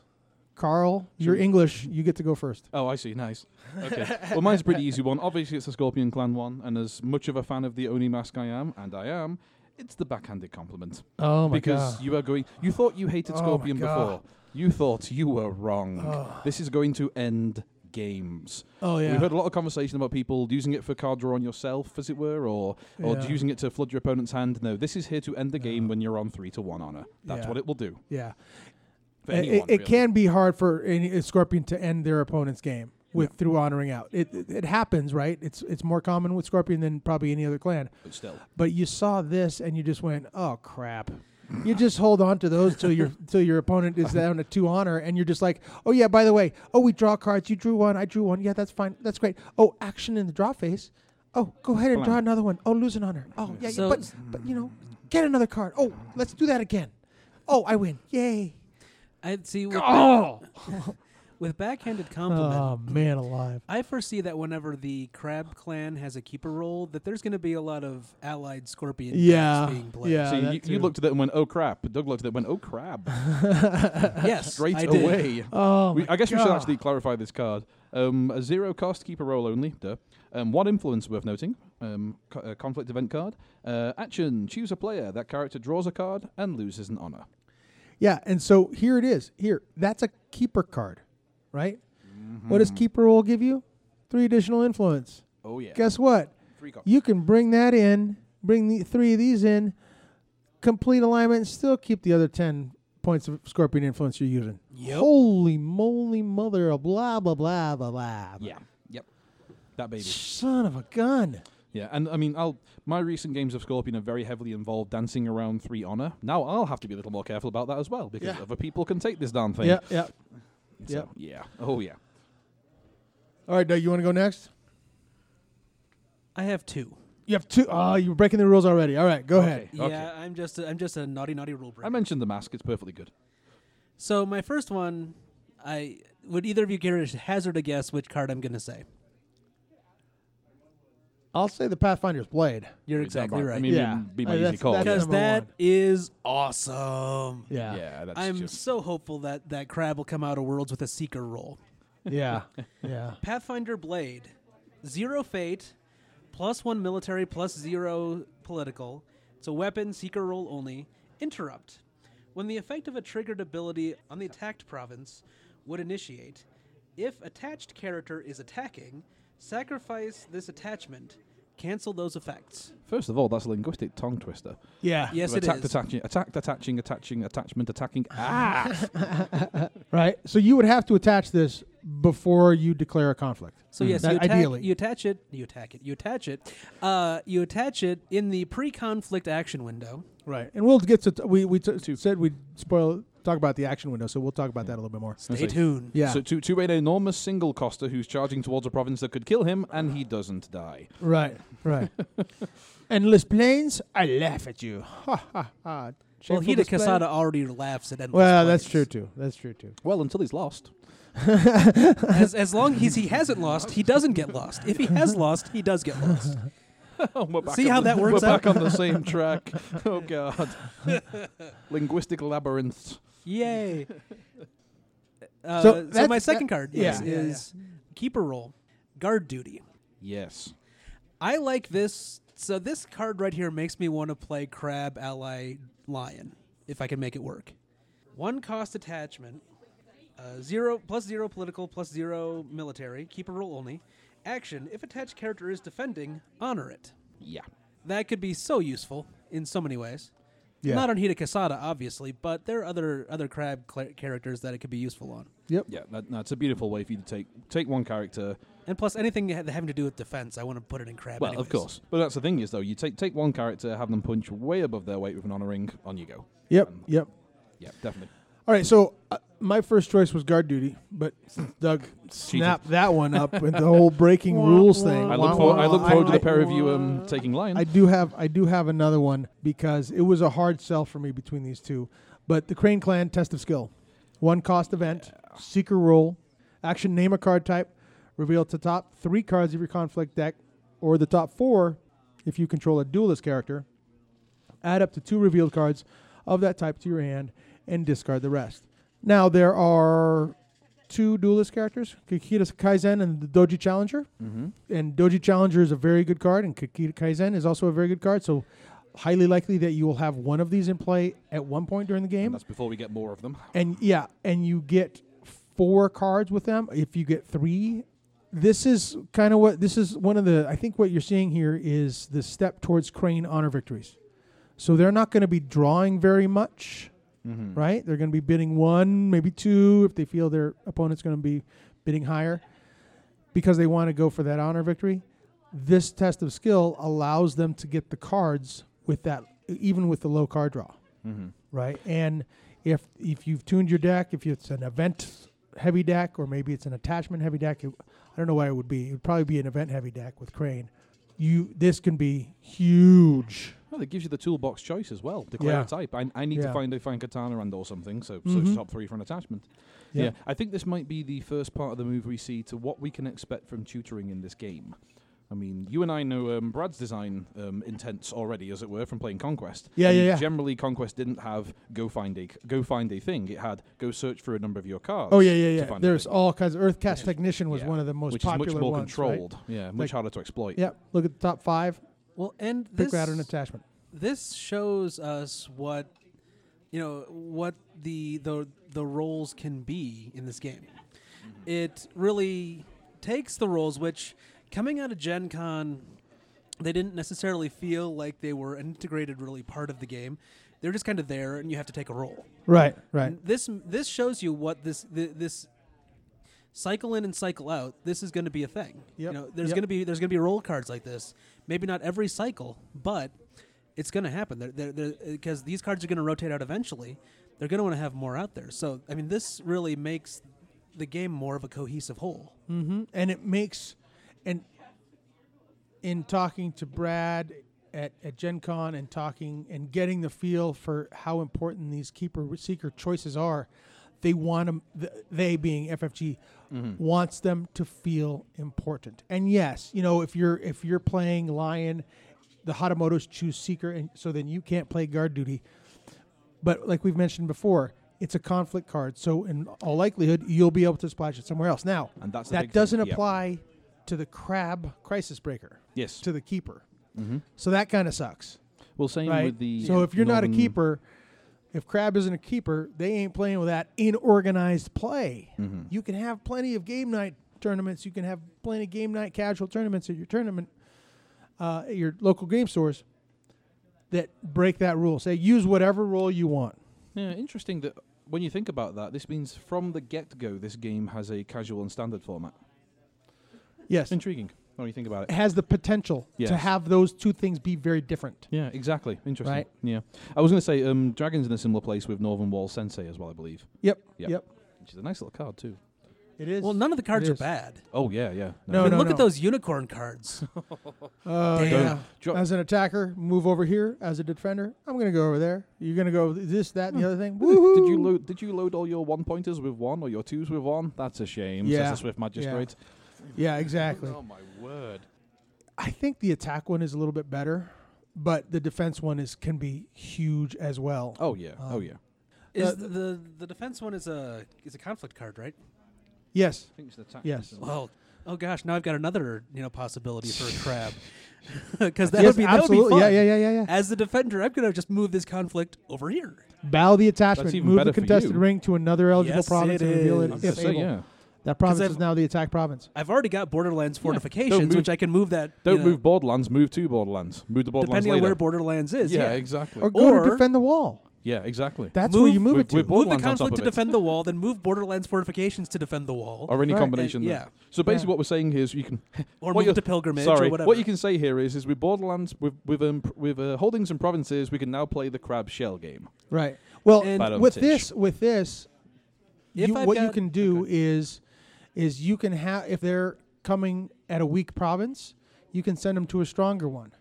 S4: Carl, you're English, you get to go first.
S1: Oh, I see. Nice. Okay. well, mine's a pretty easy one. Obviously, it's the Scorpion Clan one, and as much of a fan of the Oni mask I am, and I am, it's the backhanded compliment.
S4: Oh my
S1: because you are going. You thought you hated
S4: Oh
S1: Scorpion before. You thought you were wrong.
S4: Oh.
S1: This is going to end games.
S4: Oh yeah.
S1: We've had a lot of conversation about people using it for card draw on yourself, as it were, or or
S4: Yeah.
S1: using it to flood your opponent's hand. No, this is here to end the game when you're on three to one honor. That's
S4: Yeah.
S1: what it will do.
S4: yeah.
S1: Anyone,
S4: it, it
S1: really.
S4: can be hard for any a Scorpion to end their opponent's game with through honoring out. It, it it happens, right? It's it's more common with Scorpion than probably any other clan.
S1: but still.
S4: But you saw this and you just went, "Oh crap." You just hold on to those till your till your opponent is down to two honor, and you're just like, oh yeah, by the way, oh we draw cards. You drew one, I drew one. Yeah, that's fine. That's great. Oh, action in the draw phase. Oh, go ahead and draw another one. Oh, lose an honor. Oh yeah, yeah but but you know, get another card. Oh, let's do that again. Oh, I win. Yay.
S3: I see. With,
S4: Oh,
S3: with backhanded compliment,
S4: oh man, alive.
S3: I foresee that whenever the Crab Clan has a keeper role, that there's going to be a lot of allied Scorpion cards
S4: Yeah,
S3: being played.
S4: yeah.
S1: so you, you looked at that and went, "Oh crap!" But Doug looked at it and went, "Oh crap!"
S3: yes,
S1: Straight
S3: I did.
S1: away.
S4: Oh,
S1: We, I guess we should actually clarify this card. Um, a zero cost keeper role only. Duh. Um, one influence worth noting. Um, co- uh, conflict event card. Uh, action: choose a player. That character draws a card and loses an honor.
S4: Yeah, and so here it is. Here, that's a keeper card, right?
S1: Mm-hmm.
S4: What does keeper role give you? Three additional influence.
S1: Oh yeah.
S4: Guess what? You can bring that in, bring the three of these in, complete alignment, and still keep the other ten points of scorpion influence you're using.
S3: Yep.
S4: Holy moly, mother of blah blah blah blah blah.
S1: Yeah. Yep. That baby.
S4: Son of a gun.
S1: Yeah, and I mean, I'll my recent games of Scorpion are very heavily involved dancing around three honor. Now I'll have to be a little more careful about that as well because
S4: Yeah.
S1: other people can take this darn thing.
S4: Yeah, yeah.
S1: So, Yeah. Oh yeah.
S4: All right, Doug, you want to go next?
S3: I have two.
S4: You have two. Oh, you're breaking the rules already. All right, go ahead.
S1: Okay.
S3: Yeah, I'm just a, I'm just a naughty naughty rule breaker.
S1: I mentioned the mask. It's perfectly good.
S3: so my first one, I would either of you care to hazard a guess which card I'm going to say?
S4: I'll say the Pathfinder's blade.
S3: You're exactly right.
S1: I mean,
S4: Yeah.
S1: it'd be my
S4: Uh,
S1: easy
S4: that's-
S1: call.
S4: that's
S3: because
S4: number
S3: that
S4: one.
S3: is awesome.
S4: Yeah.
S1: yeah, that's
S3: I'm
S1: just
S3: so hopeful that that crab will come out of Worlds with a seeker role.
S4: Yeah. yeah.
S3: Pathfinder Blade, zero fate, plus one military, plus zero political. It's a weapon, seeker role only. Interrupt. When the effect of a triggered ability on the attacked province would initiate, if attached character is attacking, sacrifice this attachment. Cancel those effects.
S1: First of all, that's a linguistic tongue twister.
S4: Yeah.
S3: Yes,
S1: So
S3: it
S1: attacked,
S3: is.
S1: attaching, attacked, attaching, attaching, attachment, attacking. Ah,
S4: Right. So you would have to attach this before you declare a conflict.
S3: So yes,
S4: That-
S3: you, attack,
S4: ideally.
S3: you attach it. You attack it. You attach it. Uh, you attach it in the pre-conflict action window.
S4: Right. And we'll get to t- we we t- said we'd spoil talk about the action window, so we'll talk about that a little bit more.
S3: Stay
S1: see.
S3: tuned.
S4: Yeah,
S1: So to, to an enormous single coster who's charging towards a province that could kill him, and he doesn't die.
S4: right, right. Endless plains, I laugh at you. Ha ha ha.
S3: Well,
S4: Shameful
S3: Hida
S4: display.
S3: Casada already laughs at endless
S4: Well, that's true too. That's true too.
S1: Well, until he's lost.
S3: as as long as he hasn't lost, he doesn't get lost. If he has lost, he does get lost.
S1: We're back
S3: See how
S1: the-
S3: that works
S1: We're
S3: out?
S1: back on the same track. Oh God, linguistic labyrinths.
S3: Yay! Uh,
S4: So
S3: so, my second
S4: that-
S3: card
S4: yeah,
S3: yes,
S4: yeah, yeah.
S3: is keeper role, guard duty.
S1: Yes.
S3: I like this. So this card right here makes me want to play Crab Ally Lion if I can make it work. One cost attachment, uh, zero plus zero political plus zero military. Keeper role only. Action: If attached character is defending, honor it.
S1: Yeah.
S3: That could be so useful in so many ways.
S4: Yeah.
S3: Not on Hida Kisada, obviously, but there are other other crab cla characters that it could be useful on.
S4: Yep.
S1: Yeah, that, that's a beautiful way for you to take take one character.
S3: And plus, anything ha- having to do with defense, I want to put it in crab.
S1: Well,
S3: anyways.
S1: of course, but that's the thing is though, you take take one character, have them punch way above their weight with an honor ring, on you go.
S4: Yep.
S1: Um,
S4: Yep.
S1: Yeah, definitely.
S4: All right, so uh, my first choice was guard duty, but Doug snapped that one up with the whole breaking rules thing.
S1: I look forward. I look forward to the pair of you um, taking lion.
S4: I do have I do have another one because it was a hard sell for me between these two. But the Crane Clan Test of Skill, one cost event, seeker role, action name a card type, reveal the top three cards of your conflict deck, or the top four if you control a duelist character. Add up to two revealed cards of that type to your hand and discard the rest. Now there are two duelist characters, Kakita Kaizen and the Doji Challenger
S1: mm-hmm.
S4: and Doji Challenger is a very good card, and Kakita Kaizen is also a very good card. So, highly likely that you will have one of these in play at one point during the
S1: And
S4: game.
S1: that's before we get more of them.
S4: And yeah, and you get four cards with them. If you get three, this is kind of what this is one of the. I think what you're seeing here is the step towards Crane honor victories. So they're not going to be drawing very much
S1: Mm-hmm.
S4: right? They're going to be bidding one, maybe two, if they feel their opponent's going to be bidding higher because they want to go for that honor victory. This test of skill allows them to get the cards with that, even with the low card draw,
S1: Mm-hmm.
S4: right? And if if you've tuned your deck, if it's an event heavy deck or maybe it's an attachment heavy deck, it, I don't know why it would be. It would probably be an event heavy deck with Crane. You this can be huge.
S1: Well, it gives you the toolbox choice as well. Declare
S4: Yeah.
S1: a type. I, I need
S4: Yeah.
S1: to find a fine katana and or something. So
S4: Mhm.
S1: search top three for an attachment.
S4: Yeah.
S1: Yeah. I think this might be the first part of the move we see to what we can expect from tutoring in this game. I mean, you and I know um, Brad's design um, intents already, as it were, from playing Conquest.
S4: Yeah,
S1: And
S4: yeah, yeah.
S1: Generally, Conquest didn't have go find a go find a thing. It had go search for a number of your cards.
S4: Oh yeah, yeah, yeah. There's all kinds. of Earth Caste
S1: Yeah.
S4: Technician was
S1: Yeah.
S4: one of the most
S1: which is much more
S4: ones, right?
S1: controlled. Yeah, much
S4: Like-
S1: harder to exploit.
S4: Yep. Look at the top five.
S3: Well, and this
S4: out an attachment.
S3: this shows us what you know what the the the roles can be in this game. It really takes the roles which coming out of Gen Con they didn't necessarily feel like they were an integrated really part of the game. They're just kind of there and you have to take a role.
S4: Right. Right.
S3: And this this shows you what this th- this cycle in and cycle out. This is going to be a thing.
S4: Yep.
S3: You know, there's
S4: Yep.
S3: going to be there's going to be role cards like this. Maybe not every cycle, but it's going to happen. Because these cards are going to rotate out eventually. They're going to want to have more out there. So I mean, this really makes the game more of a cohesive whole.
S4: Mm-hmm. And it makes, and in talking to Brad at, at Gen Con and talking and getting the feel for how important these keeper seeker choices are, they want them, they being FFG, wants them to feel important. And yes, you know, if you're if you're playing Lion, the Hatamotos choose seeker, and so then you can't play guard duty. But like we've mentioned before, it's a conflict card, so in all likelihood, you'll be able to splash it somewhere else. Now,
S1: And that's
S4: that doesn't
S1: yeah.
S4: apply to the crab crisis breaker,
S1: Yes.
S4: to the keeper.
S1: mm-hmm.
S4: So that kind of sucks,
S1: Well, same
S4: right?
S1: with the.
S4: so if you're not a keeper, if crab isn't a keeper, they ain't playing with that in organized play.
S1: Mhm.
S4: You can have plenty of game night tournaments. You can have plenty of game night casual tournaments at your tournament, uh, at your local game stores that break that rule. Say use whatever role you want.
S1: Yeah, interesting that when you think about that, this means from the get go, this game has a casual and standard format.
S4: Yes.
S1: Intriguing. When you think about it.
S4: has the potential to have those two things be very different.
S1: Yeah, exactly. Interesting.
S4: Right.
S1: Yeah. I was going to say, um, Dragon's in a similar place with Northern Wall Sensei as well, I believe.
S4: Yep.
S1: Yep.
S4: Yep.
S1: Which is a nice little card, too.
S4: It is.
S3: Well, none of the cards are bad.
S1: Oh, yeah, yeah.
S4: No,
S3: I mean,
S4: no,
S3: look
S4: no.
S3: at those unicorn cards.
S4: Oh,
S3: Damn.
S4: yeah. As an attacker, move over here. As a defender, I'm going to go over there. You're going to go this, that, and the other thing.
S1: Did you load? Did you load all your one pointers with one or your twos with one? That's a shame. says
S4: Yeah.
S1: the Swift Magistrate.
S4: Yeah, exactly.
S1: Oh my word!
S4: I think the attack one is a little bit better, but the defense one is can be huge as well.
S1: Oh yeah. oh
S4: Um,
S1: yeah.
S3: Is
S4: Uh,
S3: the, the the defense one is a is a conflict card, right?
S4: Yes.
S1: I think it's the attack.
S4: Yes.
S3: Well, oh gosh, now I've got another you know possibility for a crab. Because that
S4: yes,
S3: would be that would be
S4: absolutely.
S3: fun.
S4: Yeah, yeah, yeah, yeah, yeah.
S3: As the defender, I'm gonna just move this conflict over here.
S4: Bow the attachment.
S1: even
S4: Move the contested ring to another eligible
S3: Yes,
S4: province
S3: it
S4: and reveal
S1: I
S4: it
S1: was
S3: is.
S4: if
S1: gonna say,
S4: able.
S1: yeah.
S4: That province is now the attack province.
S3: I've already got Borderlands
S1: Don't
S3: fortifications,
S1: move-
S3: which I can move that.
S1: Don't
S3: know,
S1: move Borderlands. Move to Borderlands. Move the Borderlands
S3: depending on where Borderlands is.
S1: yeah,
S3: Yeah,
S1: exactly.
S4: Or go
S3: Or-
S4: to defend the wall.
S1: yeah, exactly.
S4: That's
S3: Move
S4: where you move
S1: with-
S4: it to.
S1: with
S3: Move the
S1: Borderlands on top
S3: conflict to defend the wall, then move Borderlands fortifications to defend the wall,
S1: or any
S4: Right.
S1: combination.
S3: And-
S1: there.
S3: yeah.
S1: So basically,
S4: Yeah.
S1: what we're saying here is you can.
S3: or move
S1: you're-
S3: to pilgrimage
S1: Sorry,
S3: or whatever.
S1: what you can say here is, is with Borderlands, with with um, with uh, holdings and provinces, we can now play the crab shell game.
S4: Right. Well,
S3: And-
S4: with this, with this,
S3: If
S4: you, what you can do
S3: okay.
S4: is, is you can have if they're coming at a weak province, you can send them to a stronger one,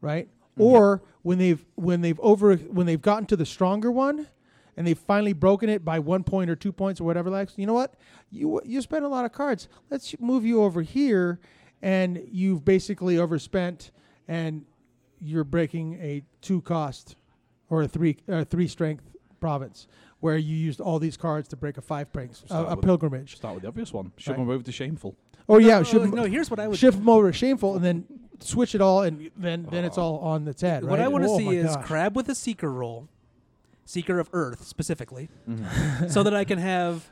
S4: right?
S1: Mm-hmm.
S4: Or when they've when they've over when they've gotten to the stronger one, and they've finally broken it by one point or two points or whatever. Like, you know what? You you spend a lot of cards. Let's move you over here, and you've basically overspent, and you're breaking a two cost or a three uh, three strength province where you used all these cards to break a five strength
S1: Start
S4: a, a
S1: with-
S4: pilgrimage.
S1: Start with the obvious one. Ship
S4: Right.
S1: them over to Shameful.
S4: Oh yeah,
S3: no,
S4: shift,
S3: no, here's what I would.
S4: shift them over to shameful, and then switch it all, and then then it's all on its head.
S3: What? I want to
S4: Oh
S3: see is
S4: gosh.
S3: crab with a seeker role, seeker of Earth specifically,
S1: Mm-hmm.
S3: so that I can have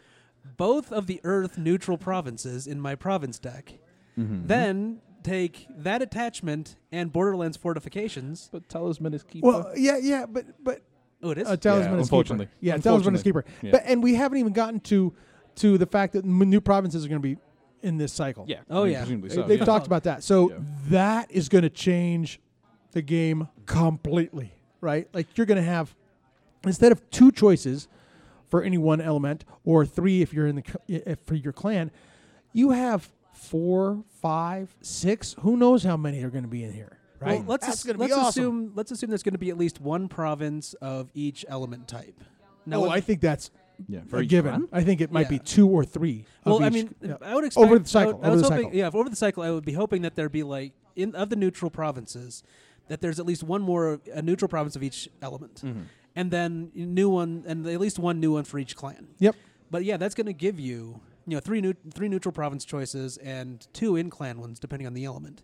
S3: both of the Earth neutral provinces in my province deck.
S1: Mm-hmm.
S3: Then take that attachment and Borderlands fortifications.
S1: But Talisman is keeper.
S4: Well, yeah, yeah, but but
S3: Oh, it is.
S4: a talisman
S1: Yeah,
S4: is
S1: unfortunately.
S4: keeper. Yeah, talisman is keeper.
S1: Yeah.
S4: But and we haven't even gotten to to the fact that new provinces are going to be in this cycle.
S1: yeah.
S3: Oh,
S1: I mean,
S3: yeah.
S1: Presumably
S4: They-
S1: so.
S4: they've
S1: yeah.
S4: talked about that. So
S1: Yeah.
S4: that is going to change the game completely, right? Like you're going to have instead of two choices for any one element or three if you're in the if for your clan, you have four, five, six. Who knows how many are going to be in here, right?
S3: Well, let's
S4: That's
S3: ass-
S4: gonna
S3: let's
S4: be awesome.
S3: assume let's assume there's going to be at least one province of each element type. No,
S4: oh, I think that's
S1: Yeah,
S4: a
S1: for each
S4: given.
S1: clan?
S4: I think it might be
S3: Yeah.
S4: two or three. of
S3: well, I
S4: each-
S3: mean,
S4: yeah.
S3: I would expect
S4: Over the cycle,
S3: I, would- I
S4: over
S3: was
S4: the
S3: hoping,
S4: cycle.
S3: yeah, over the cycle, I would be hoping that there'd be like in of the neutral provinces that there's at least one more a neutral province of each element,
S1: Mm-hmm.
S3: and then new one, and at least one new one for each clan.
S4: Yep.
S3: But yeah, that's going to give you you know three new three neutral province choices and two in clan ones depending on the element.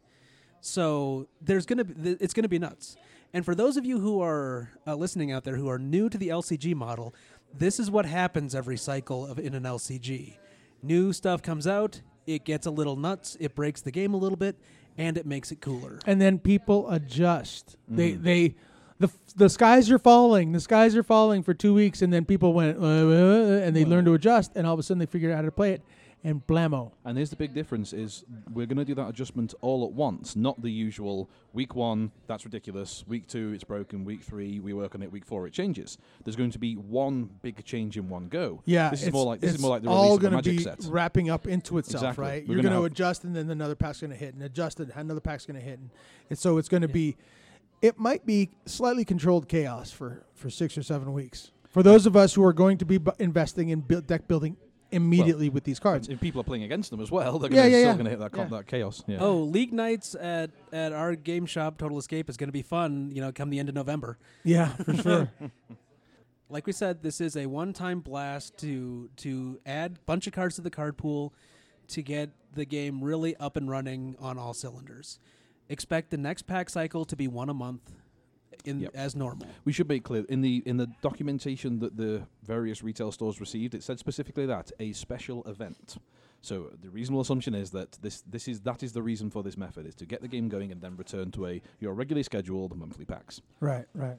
S3: So there's going to be it's going to be nuts. And for those of you who are uh, listening out there who are new to the LCG model, this is what happens every cycle of in an LCG. New stuff comes out, it gets a little nuts, it breaks the game a little bit, and it makes it cooler.
S4: and then people adjust. They
S1: Mm-hmm.
S4: they the the skies are falling. The skies are falling for two weeks, and then people went uh, uh, and they learned to adjust, and all of a sudden they figured out how to play it, and blammo.
S1: And here's the big difference: is we're going to do that adjustment all at once, not the usual week one. That's ridiculous. Week two, it's broken. Week three, we work on it. Week four, it changes. There's going to be one big change in one go.
S4: Yeah,
S1: this is more like this is more like the
S4: all
S1: release of the Magic
S4: be
S1: set.
S4: wrapping up into itself,
S1: Exactly.
S4: right?
S1: We're
S4: You're going to adjust, and then another pack's going to hit, and adjust, and another pack's going to hit, and, and so it's going to be. It might be slightly controlled chaos for for six or seven weeks for those of us who are going to be bu- investing in deck building immediately with these cards.
S1: If people are playing against them as well, they're
S4: Yeah,
S1: gonna,
S4: yeah,
S1: still
S4: yeah.
S1: going to hit that, con-
S4: Yeah.
S1: that chaos. Yeah.
S3: Oh, League nights at at our game shop Total Escape is going to be fun, you know, come the end of November.
S4: yeah, for sure.
S3: like we said, this is a one-time blast to to add a bunch of cards to the card pool to get the game really up and running on all cylinders. Expect the next pack cycle to be one a month in
S1: Yep.
S3: as normal.
S1: We should make clear in the in the documentation that the various retail stores received, it said specifically that a special event. So the reasonable assumption is that this this is that is the reason for this method is to get the game going and then return to a your regularly scheduled monthly packs.
S4: Right, right.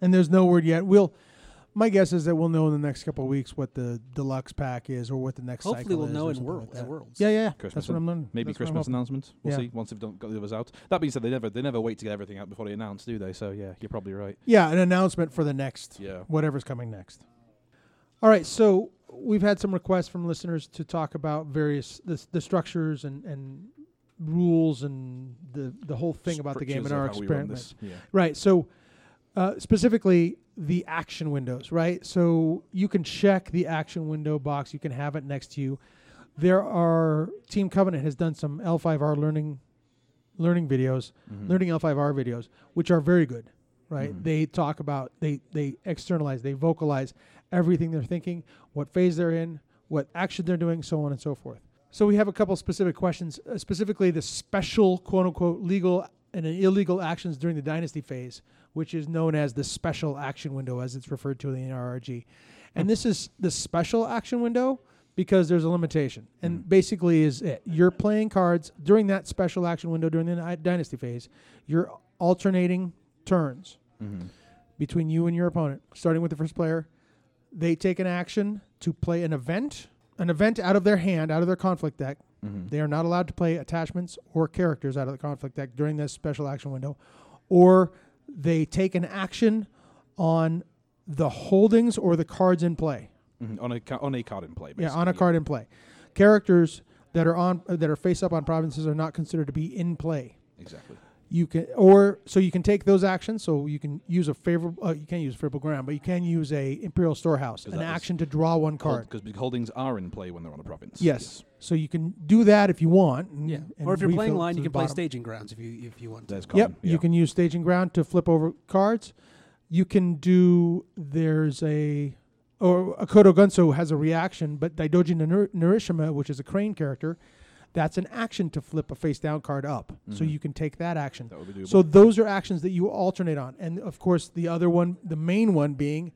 S4: And there's no word yet. We'll My guess is that we'll know in the next couple of weeks what the deluxe pack is or what the next. One is.
S3: Hopefully,
S4: cycle
S3: we'll
S4: is
S3: know
S4: or
S3: in
S4: something
S3: world,
S4: like
S3: at
S4: that.
S3: Worlds.
S4: Yeah, yeah, yeah.
S1: Christmas
S4: That's what I'm learning.
S1: Maybe
S4: That's what I'm
S1: Christmas
S4: hoping.
S1: announcement. We'll
S4: Yeah.
S1: see once they've done, got the others out. That being said, they never they never wait to get everything out before they announce, do they? So yeah, you're probably right.
S4: Yeah, an announcement for the next
S1: Yeah.
S4: whatever's coming next. All right, so we've had some requests from listeners to talk about various the, the structures and, and rules and the the whole thing about the game and
S1: Strictures
S4: our
S1: of how we run
S4: experiment.
S1: this. Yeah.
S4: Right. So uh, specifically the action windows, right? So you can check the action window box. You can have it next to you. There are Team Covenant has done some L5R learning learning videos,
S1: Mhm.
S4: learning L5R videos, which are very good, right?
S1: Mhm.
S4: They talk about they they externalize, they vocalize everything they're thinking, what phase they're in, what action they're doing, so on and so forth. So we have a couple specific questions, uh, specifically the special quote unquote legal and illegal actions during the dynasty phase, which is known as the special action window, as it's referred to in the RRG. And this is the special action window because there's a limitation. And
S1: Mhm.
S4: basically, is it you're playing cards during that special action window during the dynasty phase. You're alternating turns
S1: Mhm.
S4: between you and your opponent, starting with the first player. They take an action to play an event, an event out of their hand, out of their conflict deck.
S1: Mhm.
S4: They are not allowed to play attachments or characters out of the conflict deck during this special action window, or they take an action on the holdings or the cards in play.
S1: Mhm. on a ca- on a card in play.
S4: Yeah, on a
S1: basically.
S4: card in play. Characters that are on uh, that are face up on provinces are not considered to be in play.
S1: Exactly.
S4: You can or so you can take those actions. So you can use a favorable. Uh, you can't use favorable ground, but you can use a imperial storehouse an action to draw one card.
S1: Because holdings are in play when they're on a province.
S4: Yes. So you can do that if you want. and-
S3: Yeah.
S4: and
S3: Or if you're playing line, you
S4: the
S3: can play
S4: bottom.
S3: staging grounds if you if you want to.
S1: There's
S4: Yep,
S1: yeah.
S4: you can use staging ground to flip over cards. You can do. There's a, or Akodo Gunso has a reaction, but Daidoji Nar- Narishima, which is a crane character, that's an action to flip a face down card up. So
S1: Mhm.
S4: you can take that action.
S1: That would be doable.
S4: So those are actions that you alternate on, and of course the other one, the main one being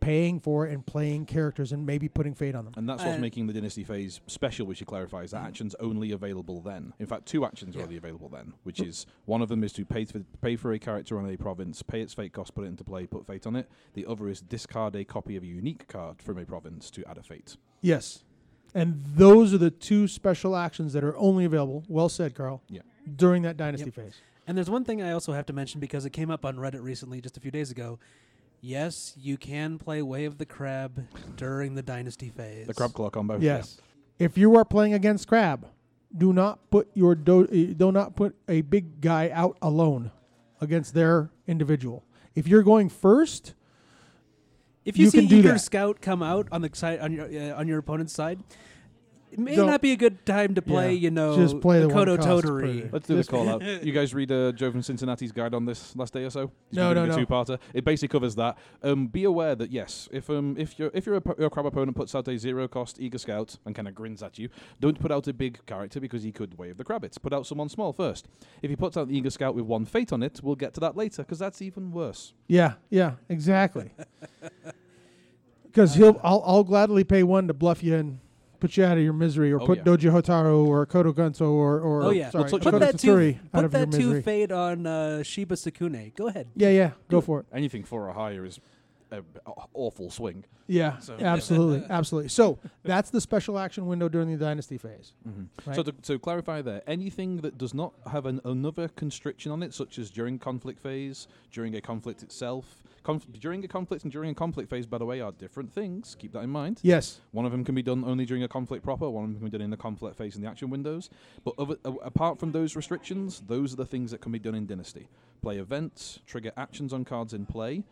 S4: paying for and playing characters and maybe putting fate on them.
S1: And that's what's
S3: Uh,
S1: making the Dynasty phase special, we should clarify, is that actions only available then. In fact, two actions are only available then, which is one of them is to pay for, pay for a character on a province, pay its fate cost, put it into play, put fate on it. The other is discard a copy of a unique card from a province to add a fate.
S4: Yes. And those are the two special actions that are only available, well said, Carl,
S1: Yeah.
S4: during that dynasty
S3: Yep.
S4: phase.
S3: And there's one thing I also have to mention because it came up on Reddit recently, just a few days ago. Yes, you can play Way of the Crab during the Dynasty phase.
S1: The Crab Claw combo.
S4: Yes. If you are playing against Crab, do not put your do, uh, do not put a big guy out alone against their individual. If you're going first,
S3: If you,
S4: You
S3: see
S4: can do
S3: Eager
S4: that.
S3: Scout come out on the side on your uh, on your opponent's side, it may
S4: Don't-
S3: not be a good time to play.
S4: Yeah,
S3: You know,
S4: just play the one
S3: Kodo
S4: cost
S3: Toturi.
S4: per-
S1: Let's do the
S4: Just-
S1: call out. You guys read uh, Joe from Cincinnati's guide on this last day or so? He's
S4: No,
S1: been
S4: no,
S1: a
S4: no.
S1: Two-parter. It basically covers that. Um, be aware that yes, if um if your if your, oppo- your crab opponent puts out a zero cost eager scout and kind of grins at you, don't put out a big character because he could wave the crabbits. Put out someone small first. If he puts out the eager scout with one fate on it, we'll get to that later because that's even worse.
S4: yeah, yeah, exactly. Because he'll, I'll, I'll gladly pay one to bluff you and put you out of your misery, or
S1: Oh,
S4: put
S1: yeah.
S4: Doji Hotaru or Kodo Gunso or, or
S3: Oh, yeah.
S4: sorry,
S1: We'll
S3: Put that two,
S4: out
S3: put
S4: of your
S3: that two fade on uh, Shiba Sukune. Go ahead.
S4: yeah, yeah, go
S1: Do
S4: for it.
S1: Anything for a higher is an awful swing.
S4: Yeah,
S1: So-
S4: absolutely, absolutely. So that's the special action window during the dynasty phase. Mm-hmm. Right.
S1: So to, to clarify there, anything that does not have an, another constriction on it, such as during conflict phase, during a conflict itself, conf- during a conflict and during a conflict phase, by the way, are different things. Keep that in mind.
S4: Yes.
S1: One of them can be done only during a conflict proper. One of them can be done in the conflict phase in the action windows. But other, a- apart from those restrictions, those are the things that can be done in Dynasty. Play events, trigger actions on cards in play.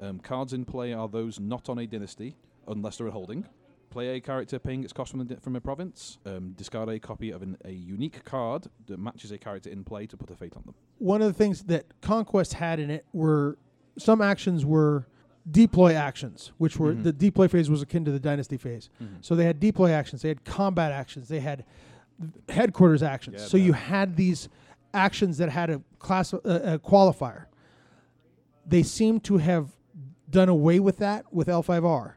S1: Um, cards in play are those not on a Dynasty, unless they're a holding. Play a character paying its cost from, the, from a province. Um, discard a copy of an, a unique card that matches a character in play to put a fate on them.
S4: One of the things that Conquest had in it were some actions were deploy actions, which were
S1: Mhm.
S4: the deploy phase was akin to the dynasty phase.
S1: Mm-hmm.
S4: So they had deploy actions, they had combat actions, they had headquarters actions.
S1: Yeah,
S4: so you had these actions that had a class uh, a qualifier. They seem to have done away with that with L5R.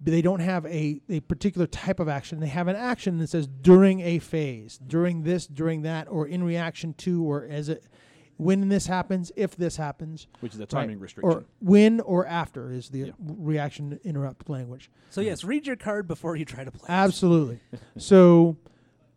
S4: They don't have a, a particular type of action. They have an action that says during a phase, during this, during that, or in reaction to, or as it, when this happens, if this happens,
S1: which is a
S4: right?
S1: timing restriction.
S4: or when or after is the
S1: Yeah.
S4: reaction interrupt language.
S3: So yes, read your card before you try to play.
S4: Absolutely. so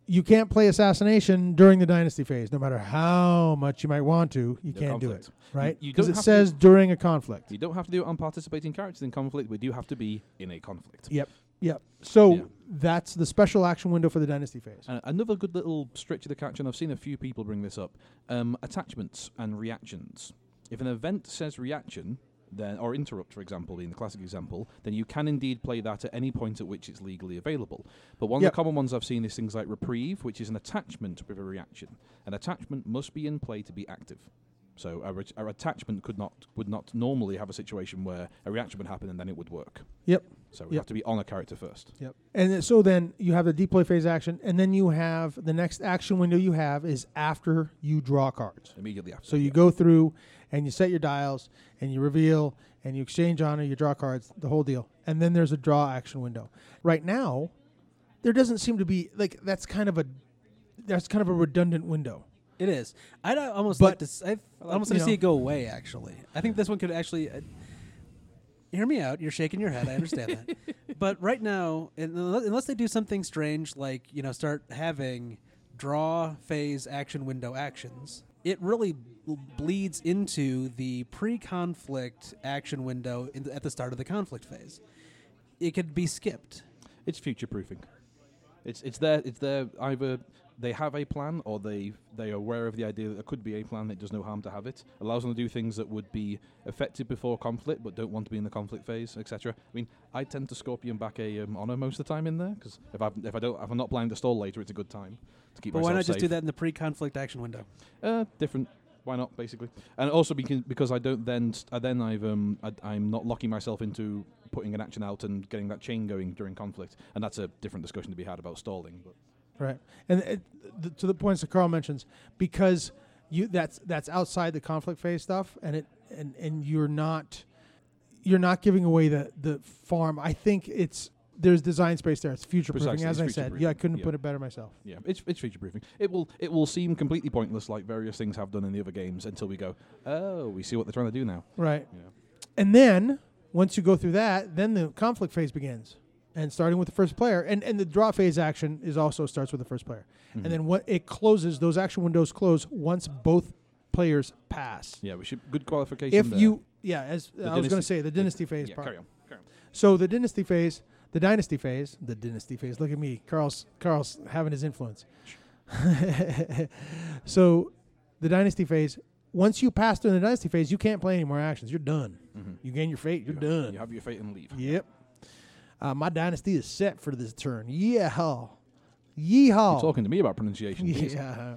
S4: you can't play assassination during the dynasty phase, no matter how much you might want to. You
S1: No
S4: can't do it, right? Because it says during a conflict.
S1: you don't have to do it on participating characters in conflict. We do have to be in a conflict.
S4: Yep. Yep. So
S1: Yeah.
S4: that's the special action window for the dynasty phase.
S1: Uh, another good little stretch of the catch, and I've seen a few people bring this up: um, attachments and reactions. If an event says reaction, then or interrupt, for example, being the classic example, then you can indeed play that at any point at which it's legally available. But one
S4: Yep.
S1: of the common ones I've seen is things like reprieve, which is an attachment with a reaction. An attachment must be in play to be active. So a, re- a attachment could not would not normally have a situation where a reaction would happen and then it would work.
S4: Yep.
S1: So we
S4: Yep.
S1: have to be on a character first.
S4: Yep. And th- so then you have the deploy phase action, and then you have the next action window you have is after you draw cards.
S1: Immediately after.
S4: So you
S1: yeah.
S4: go through and you set your dials and you reveal and you exchange honor, you draw cards, the whole deal. And then there's a draw action window. Right now, there doesn't seem to be like that's kind of a that's kind of a redundant window.
S3: It is. I'd uh, almost
S4: But-
S3: like to. s- almost like to see it go away. Actually, I think this one could actually. Uh, hear me out. You're shaking your head. I understand that. But right now, unless they do something strange, like you know, start having draw phase action window actions, it really bleeds into the pre-conflict action window in the, at the start of the conflict phase. It could be skipped.
S1: It's future proofing. It's it's there. It's there. Either they have a plan, or they they are aware of the idea that there could be a plan. It does no harm to have it. Allows them to do things that would be effective before conflict, but don't want to be in the conflict phase, etc. I mean, I tend to scorpion back a um, honor most of the time in there because if I if I don't if I'm not planning to stall later, it's a good time to keep
S3: But why not just do that in the pre-conflict action window?
S1: Uh, different. Why not? Basically, and also because because I don't then st- uh, then I've um I, I'm not locking myself into putting an action out and getting that chain going during conflict, and that's a different discussion to be had about stalling. But
S4: Right. And it, th- to the points that Carl mentions, because you that's that's outside the conflict phase stuff, and it and and you're not you're not giving away the the farm. I think it's there's design space there. It's future proofing,
S1: Precisely,
S4: as I said. Yeah, I couldn't
S1: yeah.
S4: put it better myself.
S1: yeah, it's it's future proofing. It will it will seem completely pointless, like various things have done in the other games, until we go, oh, we see what they're trying to do now.
S4: Right.
S1: Yeah.
S4: And then once you go through that, then the conflict phase begins. And starting with the first player, and, and the draw phase action is also starts with the first player, and mm-hmm. then what it closes. Those action windows close once both players pass.
S1: yeah, we should good qualification.
S4: if
S1: there.
S4: you yeah as i was going to say the dynasty phase
S1: yeah,
S4: part
S1: carry on, carry on.
S4: so the dynasty phase the dynasty phase the dynasty phase look at me carl's carl's having his influence so the dynasty phase once you pass through the dynasty phase you can't play any more actions you're done
S1: Mhm.
S4: you gain your fate you're
S1: You-
S4: done
S1: You have your fate and leave.
S4: yep uh, my dynasty is set for this turn yeehaw yeehaw
S1: You're talking to me about pronunciation. please.
S4: yeah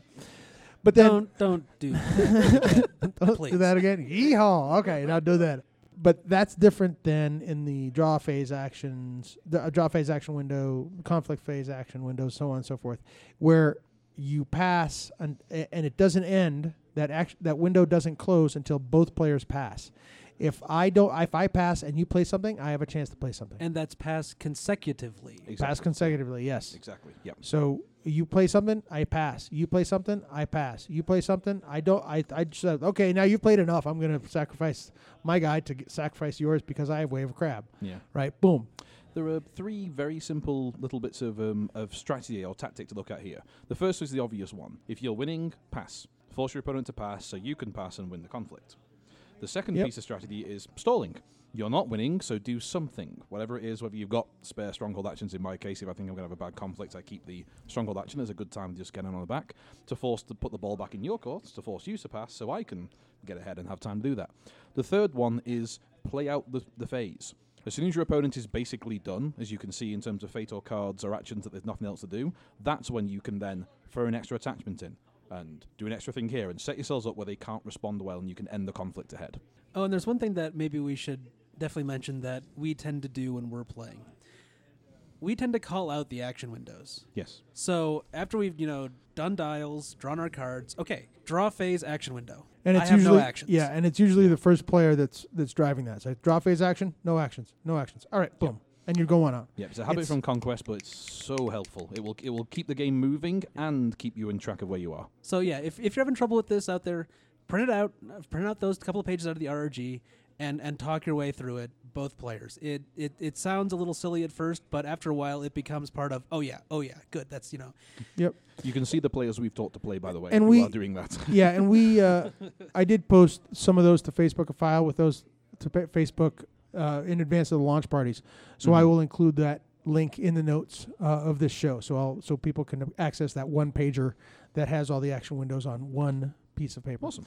S4: but then
S3: don't don't do that.
S4: Don't
S3: Please.
S4: do that again. Yeehaw. Okay, now do that. But that's different than in the draw phase actions, the uh, draw phase action window, conflict phase action window, so on and so forth, where you pass and, and it doesn't end. That act, that window doesn't close until both players pass. If I don't, if I pass and you play something, I have a chance to play something.
S3: and that's passed consecutively.
S4: pass consecutively, yes.
S1: Exactly. Yeah.
S4: So you play something, I pass. You play something, I pass. You play something, I don't. I I just said, okay, now you've played enough. I'm gonna sacrifice my guy to sacrifice yours because I have wave of crab.
S1: Yeah.
S4: Right? Boom.
S1: There are three very simple little bits of um, of strategy or tactic to look at here. The first is the obvious one. If you're winning, pass. Force your opponent to pass so you can pass and win the conflict. The second
S4: Yep.
S1: piece of strategy is stalling. You're not winning, so do something. Whatever it is, whether you've got spare stronghold actions. In my case, if I think I'm going to have a bad conflict, I keep the stronghold action as a good time to just get on the back to force to put the ball back in your court, to force you to pass, so I can get ahead and have time to do that. The third one is play out the, the phase. As soon as your opponent is basically done, as you can see in terms of fate or cards or actions that there's nothing else to do, that's when you can then throw an extra attachment in and do an extra thing here and set yourselves up where they can't respond well and you can end the conflict ahead.
S3: Oh, and there's one thing that maybe we should definitely mention that we tend to do when we're playing. We tend to call out the action windows.
S1: Yes.
S3: So after we've you know done dials, drawn our cards, okay, draw phase action window.
S4: And
S3: I
S4: it's
S3: have
S4: usually
S3: no actions.
S4: yeah, and it's usually the first player that's that's driving that. So draw phase action, no actions, no actions. All right, boom, and you're going on.
S1: Yeah, it's a habit
S4: It's-
S1: from Conquest, but it's so helpful. It will it will keep the game moving and keep you in track of where you are.
S3: So yeah, if if you're having trouble with this out there, print it out, uh, print out those couple of pages out of the RRG, and and talk your way through it. Both players. It it it sounds a little silly at first, but after a while, it becomes part of. Oh yeah, oh yeah, good. That's you know.
S4: Yep.
S1: You can see the players we've taught to play, by the way,
S4: And we-
S1: are doing that.
S4: yeah, and we, uh, I did post some of those to Facebook, a file with those to Facebook uh, in advance of the launch parties. So I
S1: Mhm.
S4: will include that link in the notes uh, of this show, so I'll so people can access that one pager that has all the action windows on one piece of paper.
S1: Awesome.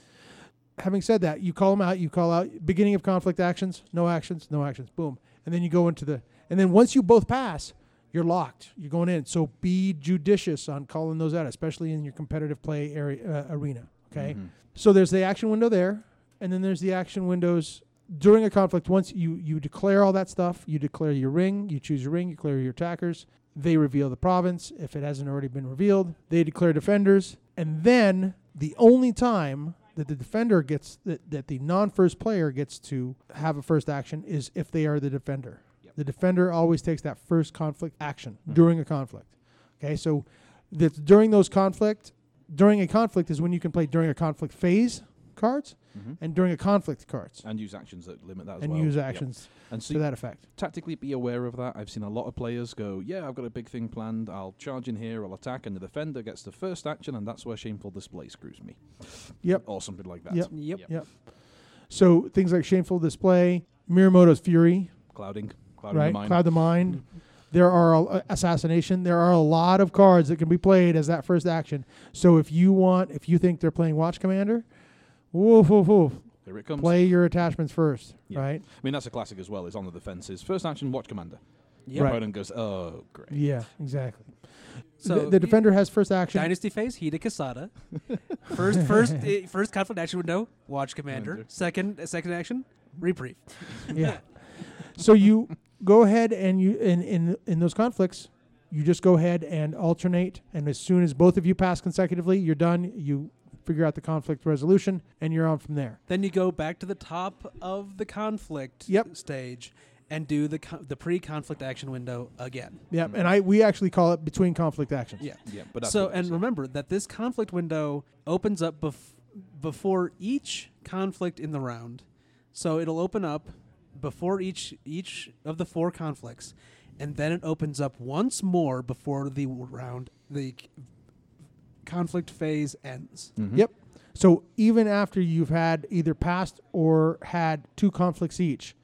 S4: Having said that, you call them out. You call out beginning of conflict actions, no actions, no actions, boom, and then you go into the and then once you both pass. You're locked. You're going in. So be judicious on calling those out, especially in your competitive play area uh, arena. Okay.
S1: Mhm.
S4: So there's the action window there, and then there's the action windows during a conflict. Once you you declare all that stuff, you declare your ring, you choose your ring, you declare your attackers. They reveal the province if it hasn't already been revealed. They declare defenders, and then the only time that the defender gets that, that the non-first player gets to have a first action is if they are the defender.
S1: Yep.
S4: The defender always takes that first conflict action
S1: Mhm.
S4: during a conflict. Okay, so that's during those conflict during a conflict is when you can play during a conflict phase cards
S1: Mhm.
S4: and during a conflict cards
S1: And use actions that limit that as
S4: and
S1: well.
S4: use
S1: Yep.
S4: actions
S1: And so
S4: to that effect.
S1: tactically be aware of that. I've seen a lot of players go, "Yeah, I've got a big thing planned. I'll charge in here. I'll attack, and the defender gets the first action, and that's where shameful display screws me."
S4: Yep.
S1: or something like that.
S4: Yep.
S3: Yep.
S4: Yep. So things like shameful display, Mirumoto's fury,
S1: Clouding, clouding
S4: right?
S1: the mind.
S4: Cloud the mind. There are a, uh, assassination. There are a lot of cards that can be played as that first action. So if you want, if you think they're playing Watch Commander, woof, woof, woof,
S1: Here it comes.
S4: play your attachments first,
S1: Yeah.
S4: right?
S1: I mean, that's a classic as well. Is on the defenses. First action, watch commander.
S3: Yep.
S4: Right.
S1: Opponent goes, "Oh, great."
S4: Yeah, exactly.
S3: So
S4: the, the defender has first action.
S3: Dynasty phase, Hida Kisada. first, first, eh, first conflict action window. Watch commander.
S1: Commander.
S3: Second, uh, second action. Reprieve.
S4: yeah. So you go ahead and you in in in those conflicts, you just go ahead and alternate, and as soon as both of you pass consecutively, you're done. You figure out the conflict resolution, and you're on from there.
S3: Then you go back to the top of the conflict
S4: Yep.
S3: stage and do the co- the pre-conflict action window again.
S4: Yeah, and I we actually call it between conflict actions.
S3: Yeah.
S1: Yeah, but
S3: so and remember that this conflict window opens up bef- before each conflict in the round. So it'll open up before each each of the four conflicts, and then it opens up once more before the round the c- conflict phase ends.
S1: Mhm.
S4: Yep. So even after you've had either passed or had two conflicts each,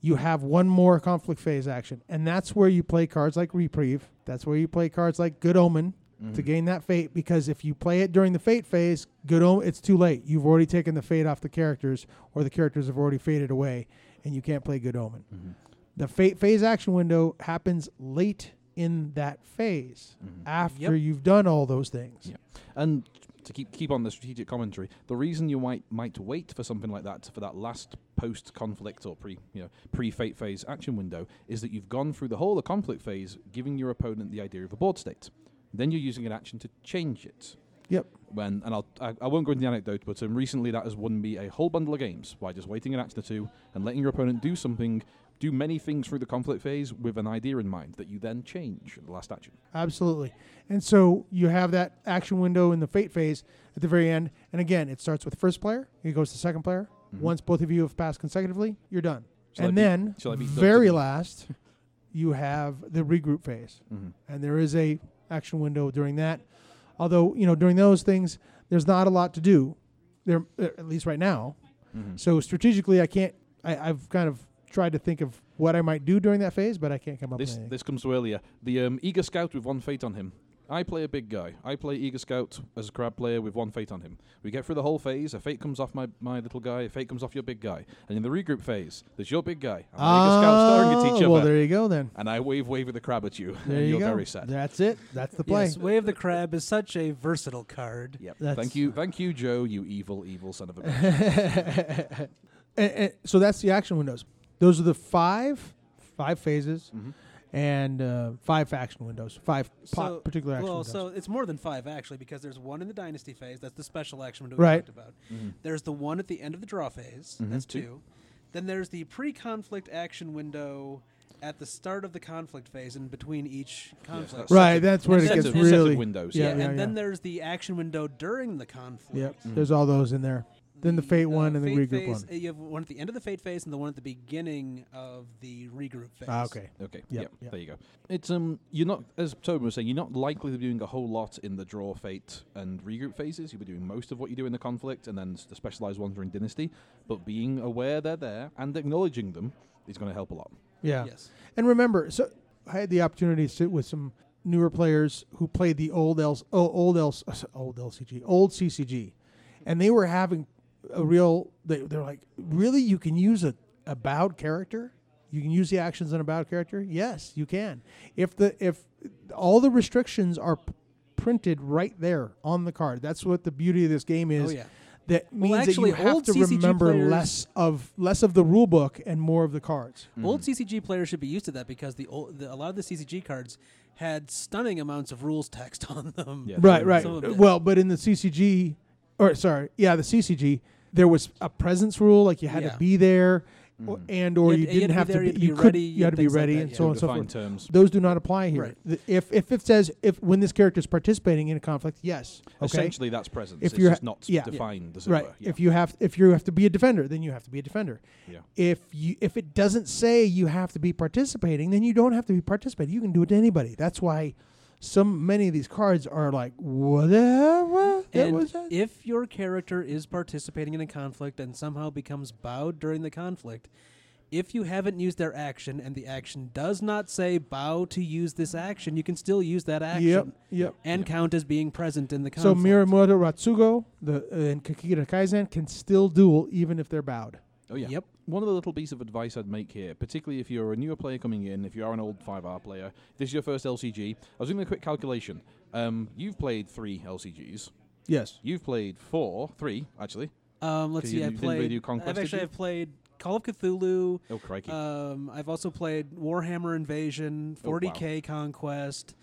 S4: you have one more conflict phase action, and that's where you play cards like Reprieve. That's where you play cards like Good Omen to
S1: Mhm.
S4: gain that fate. Because if you play it during the fate phase, Good Omen, it's too late. You've already taken the fate off the characters, or the characters have already faded away, and you can't play Good Omen.
S1: Mhm.
S4: The fate phase action window happens late in that phase
S1: Mhm.
S4: after
S3: Yep.
S4: you've done all those things.
S1: Yeah. And to keep keep on the strategic commentary, the reason you might might wait for something like that for that last post conflict or pre you know pre fate phase action window is that you've gone through the whole of conflict phase, giving your opponent the idea of a board state. Then you're using an action to change it.
S4: Yep.
S1: When and I'll I, I won't go into the anecdote, but um, recently that has won me a whole bundle of games by just waiting an action or two and letting your opponent do something, do many things through the conflict phase with an idea in mind that you then change the last action.
S4: Absolutely. And so you have that action window in the fate phase at the very end. And again, it starts with first player, it goes to second player.
S1: Mhm.
S4: Once both of you have passed consecutively, you're done.
S1: Shall
S4: and
S1: beat-
S4: then,
S1: shall I beat
S4: very last, you have the regroup phase.
S1: Mhm.
S4: And there is a action window during that. Although, you know, during those things, there's not a lot to do. There, uh, at least right now.
S1: Mhm.
S4: So strategically, I can't. I, I've kind of tried to think of what I might do during that phase, but I can't come up
S1: This
S4: with anything.
S1: this comes to earlier. The um, eager scout with one fate on him. I play a big guy. I play eager scout as a crab player with one fate on him. We get through the whole phase. A fate comes off my, my little guy. A fate comes off your big guy. And in the regroup phase, there's your big guy. And the eager scout ah, staring at each
S4: Oh,
S1: other.
S4: Well, there you go then.
S1: and I wave wave with the crab at you.
S4: There
S1: and
S4: you
S1: you're
S4: go.
S1: very sad.
S4: That's it. That's the play.
S3: Yes, Way of the Crab is such a versatile card.
S1: Yep.
S4: That's-
S1: Thank you, thank you, Joe. You evil, evil son of a bitch.
S4: and, and so that's the action windows. Those are the five five phases
S1: Mhm.
S4: and uh, five action windows. Five po-
S3: So-
S4: particular action windows.
S3: Well,
S4: windows.
S3: so it's more than five actually because there's one in the dynasty phase. That's the special action window we
S4: Right.
S3: talked about.
S1: Mhm.
S3: There's the one at the end of the draw phase.
S1: Mhm.
S3: That's
S1: Two.
S3: two. Then there's the pre-conflict action window at the start of the conflict phase and between each conflict.
S1: that's
S4: Right, that's where it gets
S1: of-
S4: really-
S1: windows.
S4: Yeah,
S3: Yeah,
S4: yeah,
S3: and then there's the action window during the conflict.
S4: Yep.
S1: Mhm.
S4: There's all those in there. Then the fate
S3: uh,
S4: one and the regroup
S3: phase,
S4: one.
S3: You have one at the end of the fate phase and the one at the beginning of the regroup phase.
S4: Ah, okay.
S1: Okay.
S4: Yep,
S1: Yep.
S4: yep.
S1: There you go. It's um. You're not, as Tobin was saying, you're not likely to be doing a whole lot in the draw, fate, and regroup phases. You'll be doing most of what you do in the conflict, and then the specialized ones are in dynasty. But being aware they're there and acknowledging them is going to help a lot.
S4: Yeah.
S3: Yes.
S4: And remember, so I had the opportunity to sit with some newer players who played the old L, oh, old L, old LCG, old CCG, and they were having a real. They they're like, really, you can use a a bowed character. You can use the actions in a bowed character. Yes, you can. If the if all the restrictions are p- printed right there on the card, that's what the beauty of this game is.
S3: Oh yeah.
S4: That
S3: Well,
S4: means
S3: actually,
S4: that you have
S3: old
S4: to
S3: CCG
S4: remember
S3: players-
S4: less of less of the rule book and more of the cards. Mm-hmm.
S3: Old CCG players should be used to that because the, old, the a lot of the CCG cards had stunning amounts of rules text on them.
S1: Yeah.
S4: Right, right.
S3: Some of it.
S4: Well, but in the CCG, or sorry, yeah, the CCG, there was a presence rule, like you had
S3: Yeah.
S4: to be there, or, mm-hmm. and or
S3: You
S4: you,
S3: had- you
S4: didn't
S3: had
S4: have
S3: to
S4: to
S3: be
S4: be.
S3: there, you had to be
S4: could,
S3: ready,
S4: you had to be
S3: things like
S4: ready,
S3: that,
S4: and
S3: yeah.
S4: so on and so
S1: Defined
S4: forth.
S1: terms.
S4: Those do not apply here.
S3: Right.
S4: The- If if it says if when this character is participating in a conflict, yes, okay,
S1: Essentially, that's presence.
S4: If
S1: it's
S4: you're-
S1: just not
S4: yeah.
S1: defined, as it
S4: right.
S1: were. Yeah.
S4: If you have if you have to be a defender, then you have to be a defender.
S1: Yeah.
S4: If you if it doesn't say you have to be participating, then you don't have to be participating. You can do it to anybody. That's why so many of these cards are like whatever.
S3: And
S4: was that?
S3: if your character is participating in a conflict and somehow becomes bowed during the conflict, if you haven't used their action and the action does not say bow to use this action, you can still use that action
S4: Yep. Yep.
S3: and
S1: Yep.
S3: count as being present in the conflict.
S4: So
S3: conflict.
S4: Mirumoto Raitsugu the uh, and Kakita Kaizen can still duel even if they're bowed.
S1: Oh yeah.
S3: Yep.
S1: One of the little piece of advice I'd make here, particularly if you're a newer player coming in, if you are an old L5R player, if this is your first LCG. I was doing a quick calculation. Um, you've played three LCGs.
S4: Yes.
S1: You've played four, three actually.
S3: Um, let's see. I
S1: didn't really
S3: played.
S1: do Conquest,
S3: I've actually? I've played Call of Cthulhu.
S1: Oh crikey!
S3: Um, I've also played Warhammer Invasion,
S1: Oh, wow.
S3: 40k Conquest.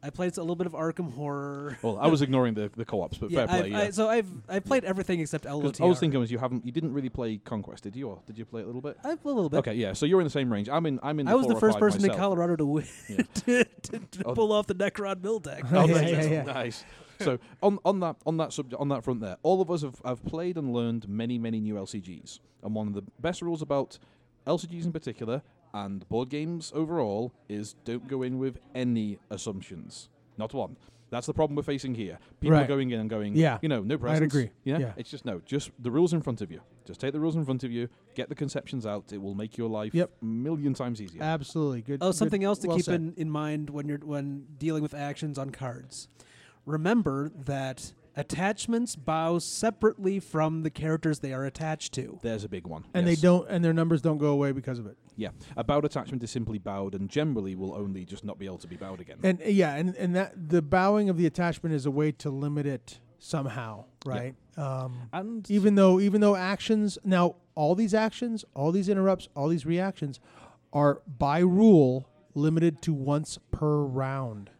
S3: I played a little bit of Arkham Horror.
S1: well, I was ignoring the, the co-ops, but
S3: yeah,
S1: fair play.
S3: I've,
S1: yeah.
S3: I, so I've I've played everything except LOTR.
S1: I was thinking was you haven't, you didn't really play Conquest, did you, or did you play it a little bit?
S3: I've a little bit.
S1: Okay, yeah. So you're in the same range. I'm in. I'm in.
S3: I was the first person in. Colorado to win
S1: Yeah.
S3: to, to, to
S1: Oh.
S3: pull off the Necron mill deck.
S4: Oh, yeah,
S1: nice.
S4: yeah, yeah.
S1: nice. So on on that on that subject on that front there, all of us have, have played and learned many many new LCGs, and one of the best rules about LCGs in particular and board games overall is don't go in with any assumptions, not one. That's the problem we're facing here. People are going in and going,
S4: Yeah.
S1: you know, no presents.
S4: I'd agree.
S1: Yeah?
S4: Yeah.
S1: it's just no, just the rules in front of you. Just take the rules in front of you, get the conceptions out. It will make your life
S4: Yep.
S1: a million times easier.
S4: Absolutely. Good.
S3: Oh,
S4: good-
S3: something else to
S4: well
S3: keep
S4: said.
S3: in, in mind when you're when dealing with actions on cards. Remember that attachments bow separately from the characters they are attached to.
S1: There's a big one.
S4: And
S1: yes.
S4: they don't and their numbers don't go away because of it.
S1: Yeah, a bowed attachment is simply bowed, and generally will only just not be able to be bowed again.
S4: And uh, yeah, and, and that the bowing of the attachment is a way to limit it somehow, right? Um,
S1: And
S4: even though even though actions now all these actions, all these interrupts, all these reactions are by rule limited to once per round.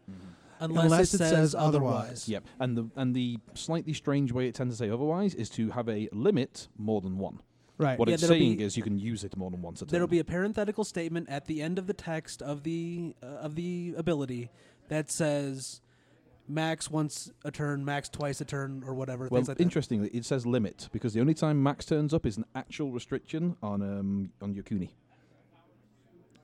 S3: Unless,
S4: Unless
S3: it,
S4: it
S3: says,
S4: says
S3: otherwise.
S4: otherwise.
S1: Yep, and the and the slightly strange way it tends to say otherwise is to have a limit more than one.
S4: Right.
S1: What
S3: Yeah,
S1: it's saying
S3: be-
S1: is you can use it more than once a turn.
S3: There will be a parenthetical statement at the end of the text of the uh, of the ability that says max once a turn, max twice a turn, or whatever.
S1: well,
S3: things like that.
S1: interestingly, it says limit because the only time max turns up is an actual restriction on um on Yokuni.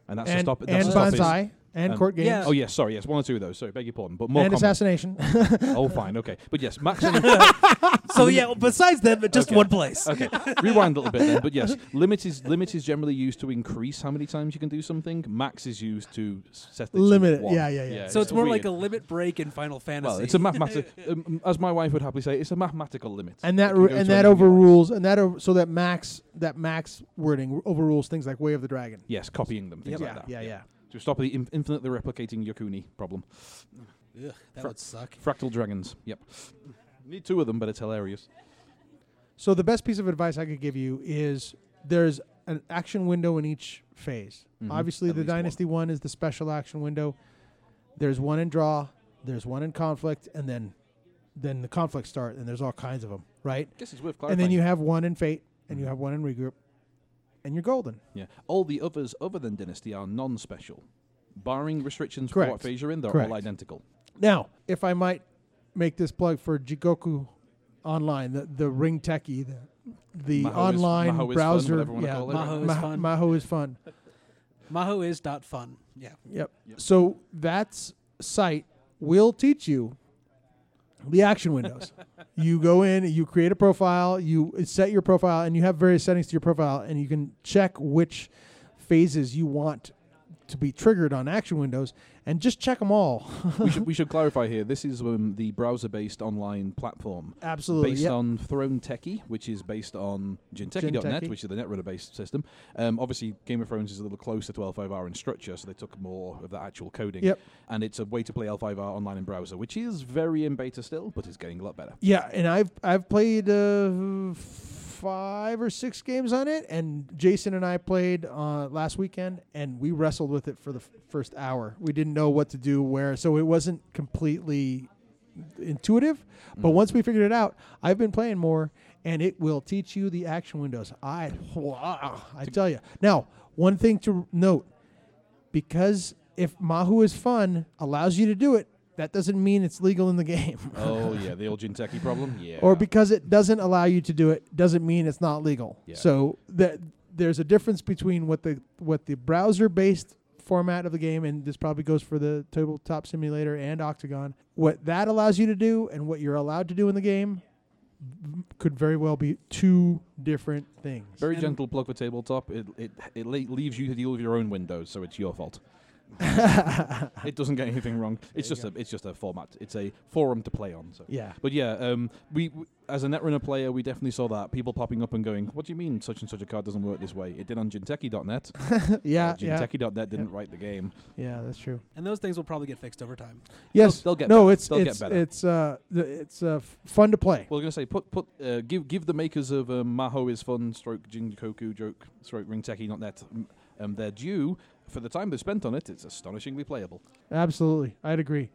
S1: And that's to
S4: and
S1: stop that's
S4: and
S1: to stop his-
S4: bonsai and
S1: um,
S4: court games
S3: yeah.
S1: Oh yes, sorry, yes, one or two of those. Sorry, beg your pardon, but more
S4: and
S1: common.
S4: assassination.
S1: oh, fine, okay, but yes, max. only-
S3: So yeah, well, besides them, just
S1: Okay.
S3: one place.
S1: okay, rewind a little bit then. But yes, limit is limit is generally used to increase how many times you can do something. Max is used to set the
S4: Limit it.
S1: one.
S4: Yeah, yeah, yeah.
S3: So it's more like a limit break in Final Fantasy.
S1: well, it's a mathematical, um, as my wife would happily say, it's a mathematical limit.
S4: and that
S1: It can
S4: and that
S1: anything you like.
S4: overrules and that over, so that max that max wording overrules things like Way of the Dragon.
S1: Yes, copying them, things
S3: Yep.
S1: like
S4: yeah,
S1: that.
S4: yeah, yeah.
S1: To stop the in- infinitely replicating Yokuni problem.
S3: Ugh, that
S1: Fra-
S3: would suck.
S1: Fractal dragons. Yep. Need two of them, but it's hilarious.
S4: So the best piece of advice I could give you is there's an action window in each phase.
S1: Mhm.
S4: Obviously,
S1: At
S4: the
S1: least one.
S4: Dynasty one is the special action window. There's one in draw. There's one in conflict, and then then the conflicts start, and there's all kinds of them, right?
S1: Guess it's worth clarifying.
S4: And then you have one in fate, and you
S1: Mhm.
S4: have one in regroup. And you're golden.
S1: Yeah. All the others other than Dynasty are non-special. Barring restrictions for
S4: Correct.
S1: what phase you're in, they're
S4: Correct.
S1: all identical.
S4: Now, if I might make this plug for Jigoku Online, the the Ringteki, the the
S1: Maho is-
S4: online
S1: Maho is fun,
S4: browser.
S1: whatever you wanna
S4: yeah,
S1: call it.
S3: Maho is
S4: Mah-
S3: fun.
S4: Maho is fun.
S3: Maho is dot fun. Yeah.
S4: Yep.
S1: Yep.
S4: So that site will teach you the action windows. you go in, you create a profile, you set your profile, and you have various settings to your profile, and you can check which phases you want to be triggered on action windows, and just check them all.
S1: we, should, we should clarify here. This is um, the browser-based online platform
S4: Absolutely.
S1: based
S4: yep.
S1: on Throneteki, which is based on
S4: Jinteki.
S1: which is the Netrunner-based system. Um, obviously, Game of Thrones is a little closer to L5R in structure, so they took more of the actual coding.
S4: Yep.
S1: And it's a way to play L5R online in browser, which is very in beta still, but it's getting a lot better.
S4: Yeah, and I've I've played uh, five or six games on it, and Jason and I played uh, last weekend, and we wrestled with it for the f- first hour. We didn't know what to do where, so it wasn't completely intuitive. But
S1: Mm.
S4: once we figured it out, I've been playing more, and it will teach you the action windows. I I tell you. Now, one thing to note, because if Maho is fun, allows you to do it. That doesn't mean it's legal in the game.
S1: oh, yeah, the old Jinteki problem? Yeah.
S4: or because it doesn't allow you to do it doesn't mean it's not legal.
S1: Yeah.
S4: So that there's a difference between what the what the browser based format of the game and this probably goes for the tabletop simulator and octagon what that allows you to do and what you're allowed to do in the game could very well be two different things
S1: Very
S3: And-
S1: gentle plug for tabletop. It it it leaves you to deal with your own windows, so it's your fault. it doesn't get anything wrong. It's
S4: you
S1: just a it's just a format. It's a forum to play on. So.
S4: yeah
S1: But yeah, um, we, we as a Netrunner player, we definitely saw that people popping up and going, "What do you mean such and such a card doesn't work this way?" It did on Jinteki.net.
S4: yeah
S1: uh,
S4: yeah
S1: didn't write the game.
S4: yeah that's true
S3: And those things will probably get fixed over time.
S4: yes
S1: they'll get
S4: no
S1: better.
S4: it's
S1: They'll get
S4: it's
S1: better.
S4: it's uh the, it's uh f- fun to play
S1: Well, I was gonna say, put put uh, give give the makers of um, Maho is fun, stroke Jinkoku joke, stroke Ringteki.net um, um, their due for the time they spent on it. It's astonishingly playable.
S4: absolutely i'd agree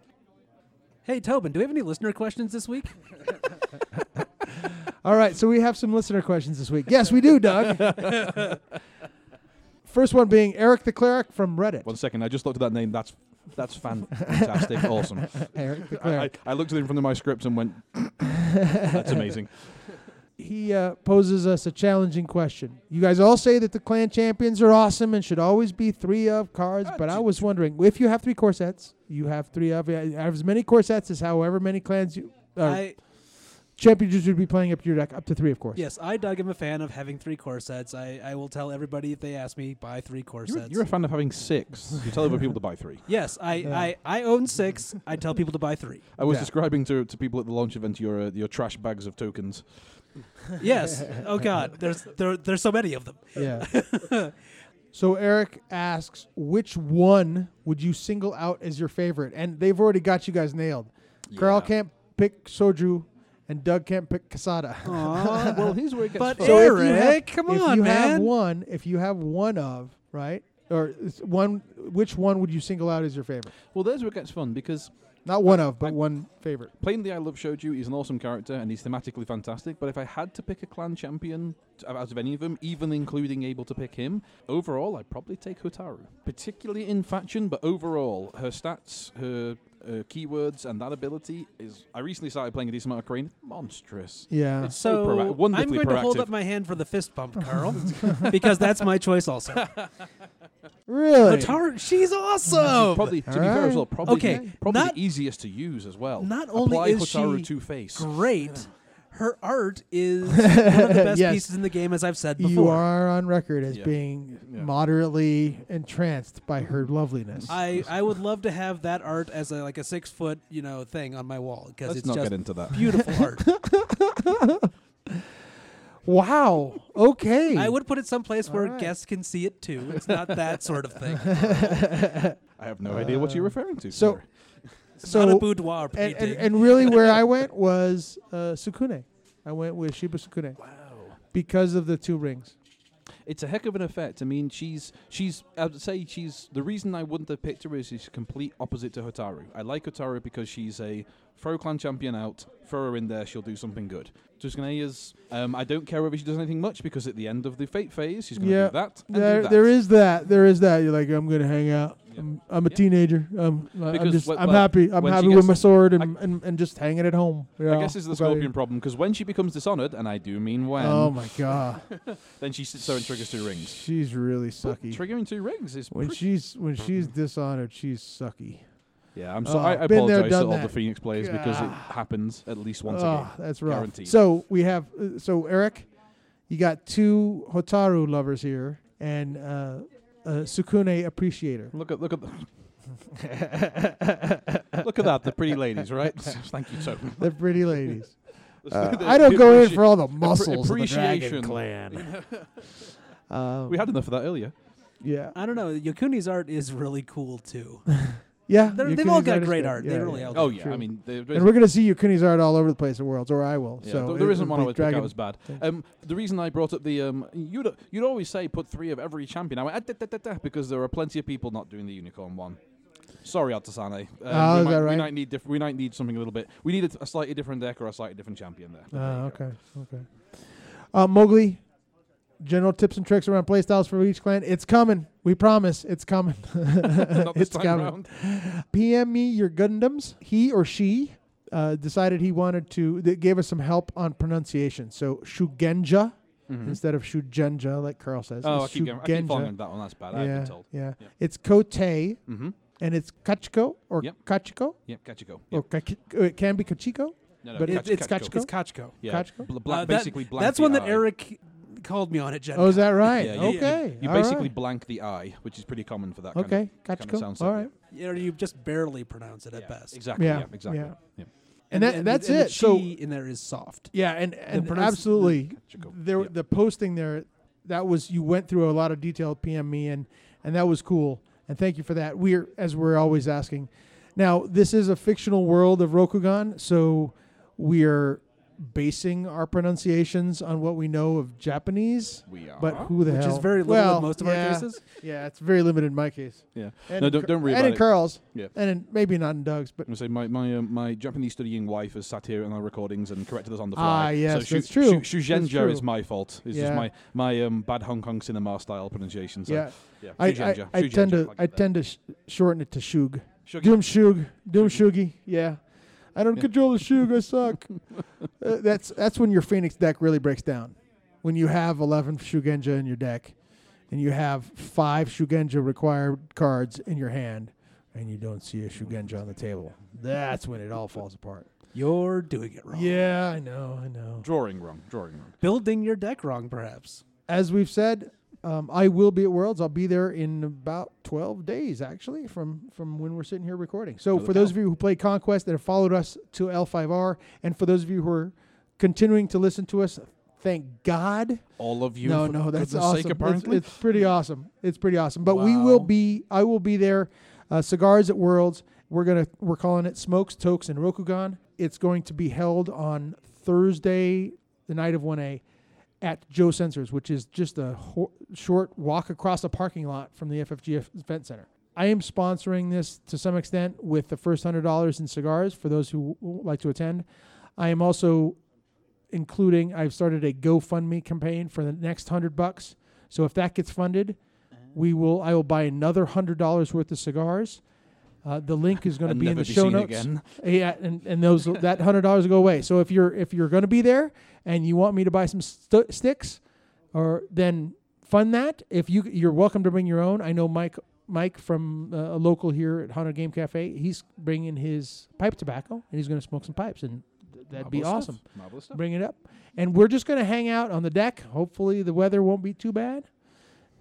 S3: Hey, Tobin, do we have any listener questions this week?
S4: All right, so we have some listener questions this week. Yes, we do, Doug. First one being Eric the Cleric from Reddit.
S1: One second, I just looked at that name. That's that's fantastic, awesome.
S4: Eric the
S1: I, I,
S4: Cleric.
S1: I looked at it in front of my script and went, "That's amazing."
S4: He uh, poses us a challenging question. You guys all say that the clan champions are awesome and should always be three of cards, but I was wondering if you have three core sets, you have three of uh, have as many corsets as however many clans you uh,
S3: I
S4: champions would be playing up to your deck, up to three, of course.
S3: yes, I Doug am a fan of having three core sets. I, I will tell everybody if they ask me buy three core
S1: You're,
S3: sets.
S1: you're a fan of having six. You tell other people to buy three.
S3: yes, I,
S4: Yeah.
S3: I, I own six. I tell people to buy three.
S1: I was
S4: Yeah.
S1: describing to, to people at the launch event your uh, your trash bags of tokens.
S3: Yes. Oh God, there's there there's so many of them.
S4: Yeah. so Eric asks, which one would you single out as your favorite? And they've already got you guys nailed. Carl can't pick Shoju, and Doug can't pick Kisada.
S3: Aw,
S1: well, he's where it gets
S3: But
S1: fun.
S4: So if you
S3: Eric,
S4: have-
S3: come
S4: if
S3: on,
S4: you have
S3: man.
S4: one, if you have one of right, or it's one, which one would you single out as your favorite?
S1: well, there's where it gets fun because
S4: Not one of, but
S1: I-
S4: one favorite.
S1: Playing the I Love Shoju, he's an awesome character and he's thematically fantastic. But if I had to pick a clan champion t- out of any of them, even including able to pick him, overall I'd probably take Hotaru. Particularly in faction, but overall, her stats, her uh, keywords, and that ability is. I recently started playing a decent amount of Crane. Monstrous.
S4: Yeah.
S1: It's so,
S3: So
S1: proa-
S3: I'm
S1: wonderfully
S3: going to hold up my hand for the fist bump, Carl, because that's my choice also.
S4: really?
S3: Hotaru, she's awesome.
S1: Probably, to be
S4: Alright.
S1: fair as well, probably,
S3: Okay,
S1: probably
S3: not-
S1: the easiest to use as well.
S3: not only
S1: Apply
S3: is
S1: Hotaru
S3: she
S1: to face.
S3: Great. Her art is one of the best
S4: Yes.
S3: pieces in the game, as I've said before.
S4: You are on record as
S1: Yeah.
S4: being
S1: Yeah.
S4: moderately entranced by her loveliness.
S3: I, I would love to have that art as a like a six foot you know thing on my wall because it's
S1: not
S3: just
S1: get into that.
S3: beautiful art.
S4: wow. Okay.
S3: I would put it someplace where
S4: Alright.
S3: guests can see it too. It's not that sort of thing.
S1: I have no idea what you're referring to.
S4: so-
S1: sir.
S4: So-
S3: not a boudoir
S4: and,
S3: painting.
S4: and, and really, where I went was uh, Sukune. I went with Shiba Sukune
S1: wow.
S4: because of the two rings.
S1: It's a heck of an effect. I mean, she's she's. I'd say she's the reason I wouldn't have picked her is she's complete opposite to Hotaru. I like Hotaru because she's a throw clan champion out, throw her in there, she'll do something good. Tuscanea's, um, I don't care whether she does anything much because at the end of the fate phase, she's going to
S4: Yeah.
S1: do that. And
S4: There,
S1: do that.
S4: there is that. There is that. You're like, I'm gonna hang out.
S1: Yeah.
S4: I'm, I'm a
S1: Yeah.
S4: teenager. Um, I'm just,
S1: wh-
S4: I'm happy. I'm happy with my sword and, and, and just hanging at home.
S1: I guess it's the Scorpion problem because when she becomes dishonored, and I do mean when,
S4: Oh my god,
S1: then she sits there and triggers two rings.
S4: she's really
S1: But
S4: sucky.
S1: triggering two rings is
S4: When she's when she's dishonored, she's sucky.
S1: yeah. I'm
S4: Oh,
S1: sorry. I, I
S4: there,
S1: apologize to all the. Phoenix players because it
S4: Ah.
S1: happens at least once
S4: oh,
S1: a game.
S4: that's rough.
S1: Guaranteed.
S4: So we have uh, so Eric, you got two Hotaru lovers here and uh, a Sukune appreciator.
S1: Look at look at the, look at that. The pretty ladies, right? Thank you, so.
S4: They're pretty ladies. Uh, I don't go in for all the
S1: appre-
S4: muscles of the Dragon
S1: appreciation.
S4: Clan. Um,
S1: We had enough of that earlier.
S4: yeah,
S3: I don't know. Yokuni's art is really cool too.
S4: Yeah.
S3: They're, they've all
S4: Yokuni's
S3: got
S4: art
S3: great
S4: good.
S3: art.
S4: Yeah,
S3: they really
S4: yeah.
S3: all
S1: Oh yeah,
S4: true.
S1: I mean, there,
S4: And we're gonna see Yokuni's art all over the place at Worlds, or I will.
S1: yeah,
S4: so
S1: th- there
S4: it
S1: isn't one I
S4: be
S1: would pick
S4: Dragon.
S1: out as bad.
S4: thing.
S1: Um, the reason I brought up the um, you'd you'd always say put three of every champion. I went "Ah, da, da, da, da," because there are plenty of people not doing the unicorn one. Sorry, Altansarnai. Um,
S4: Oh,
S1: we,
S4: is
S1: might,
S4: that
S1: we
S4: right?
S1: might need diff- we might need something a little bit. We need a, a slightly different deck or a slightly different champion there. But there
S4: Ah,
S1: go.
S4: okay, okay. Uh, Mowgli, general tips and tricks around playstyles for each clan. It's coming. We promise. It's coming. It's coming.
S1: round.
S4: PM me your Gundams. He or she uh, decided he wanted to. They gave us some help on pronunciation. So Shugenja
S1: Mhm.
S4: instead of Shugenja, like Carl says.
S1: Oh, I keep, going, I keep
S4: Shugenja.
S1: falling into that one. That's bad. I've
S4: yeah,
S1: been told.
S4: yeah,
S1: Yeah.
S4: It's Kote, and
S1: Mm-hmm.
S4: it's Kachiko or
S1: Yep.
S4: Kachiko
S1: Yep, Kachiko.
S4: or Kachi- uh, it can be Kachiko.
S1: No, no,
S4: but
S1: Kach-
S3: it's
S1: Kachiko.
S3: It's Kachiko.
S1: Yeah,
S4: Kachiko?
S1: bl- bla-
S3: Uh, that-
S1: basically blank
S3: That's
S1: the
S3: one that. Eric called me on it, Gen
S4: Oh, is that right?
S1: Yeah, you-
S4: okay.
S1: You
S4: all
S1: basically
S4: right.
S1: blank the eye, which is pretty common for that kind
S4: Okay,
S1: of, kind of
S4: Kachiko.
S1: sound set,
S4: All
S1: yeah.
S3: Yeah, Or you just barely pronounce it at best.
S1: Exactly.
S4: Yeah,
S1: Yeah, exactly.
S4: yeah.
S1: Yeah.
S4: And that- that's
S3: and
S4: it.
S3: The
S4: So-
S3: chi in there is soft.
S4: Yeah, and and
S3: pronounce-
S4: absolutely,
S1: Kachiko.
S4: there
S1: Yep.
S4: the posting there, that was you went through a lot of detail. PM me and and that was cool. And thank you for that. We're as we're always asking. Now this is a fictional world of Rokugan, so we're basing our pronunciations on what we know of Japanese.
S1: We are.
S4: But who the
S3: Which
S4: hell?
S3: is very little
S4: well,
S3: in most of
S4: yeah,
S3: our cases.
S4: Yeah, it's very limited in my case.
S1: Yeah.
S4: And
S1: No, don't- don't worry
S4: And
S1: about
S4: in
S1: it.
S4: Carl's.
S1: Yeah.
S4: And in, maybe not in Doug's, but
S1: I'm say my my um, my Japanese studying wife has sat here in our recordings and corrected us on the fly.
S4: Ah, yes,
S1: so
S4: that's true.
S1: Shu,
S4: That's
S1: Shugenja is my fault. It's
S4: Yeah.
S1: just my my um, bad Hong Kong cinema style pronunciation. So,
S4: yeah,
S1: yeah.
S4: I, I,
S1: Shugenja,
S4: I
S1: Shugenja,
S4: tend to
S1: like
S4: I
S1: that.
S4: tend to sh- shorten it to Shug.
S1: Shugi.
S4: Doom Shug. Doom
S1: Shugi.
S4: Shugi. Yeah. I don't control the Shug. I suck. uh, that's that's when your Phoenix deck really breaks down. When you have 11 Shugenja in your deck and you have five Shugenja required cards in your hand and you don't see a Shugenja on the table. That's when it all falls apart.
S3: You're doing it wrong.
S4: Yeah, I know. I know.
S1: Drawing wrong. Drawing wrong.
S3: Building your deck wrong, perhaps.
S4: As we've said, um, I will be at Worlds. I'll be there in about 12 days, actually, from, from when we're sitting here recording. So, for those
S1: cow.
S4: of you who play Conquest that have followed us to L5R, and for those of you who are continuing to listen to us, thank God.
S1: All of you.
S4: no,
S1: for
S4: no, that's awesome. It's-. It's, pretty awesome. It's pretty awesome. But we will be. I will be there. Uh, Cigars at Worlds. We're gonna. We're calling it Smokes, Tokes, and Rokugan. It's going to be held on Thursday, the night of one A, at Joe Senser's, which is just a ho- short walk across the parking lot from the FFG Event Center. I am sponsoring this to some extent with the first hundred dollars in cigars for those who would like to attend. I am also including I've started a GoFundMe campaign for the next hundred bucks. So if that gets funded, uh-huh. we will I will buy another hundred dollars worth of cigars. Uh, the link is going to be in the
S1: be
S4: show notes.
S1: again.
S4: Yeah, and, and those that hundred dollars will go away. So if you're if you're going to be there and you want me to buy some st- sticks, or then fund that. If you you're welcome to bring your own. I know Mike Mike from uh, a local here at Haunted Game Cafe. He's bringing his pipe tobacco and he's going to smoke some pipes, and th- that'd be awesome.
S1: stuff. Marvelous stuff.
S4: Bring it up, and we're just going to hang out on the deck. Hopefully the weather won't be too bad.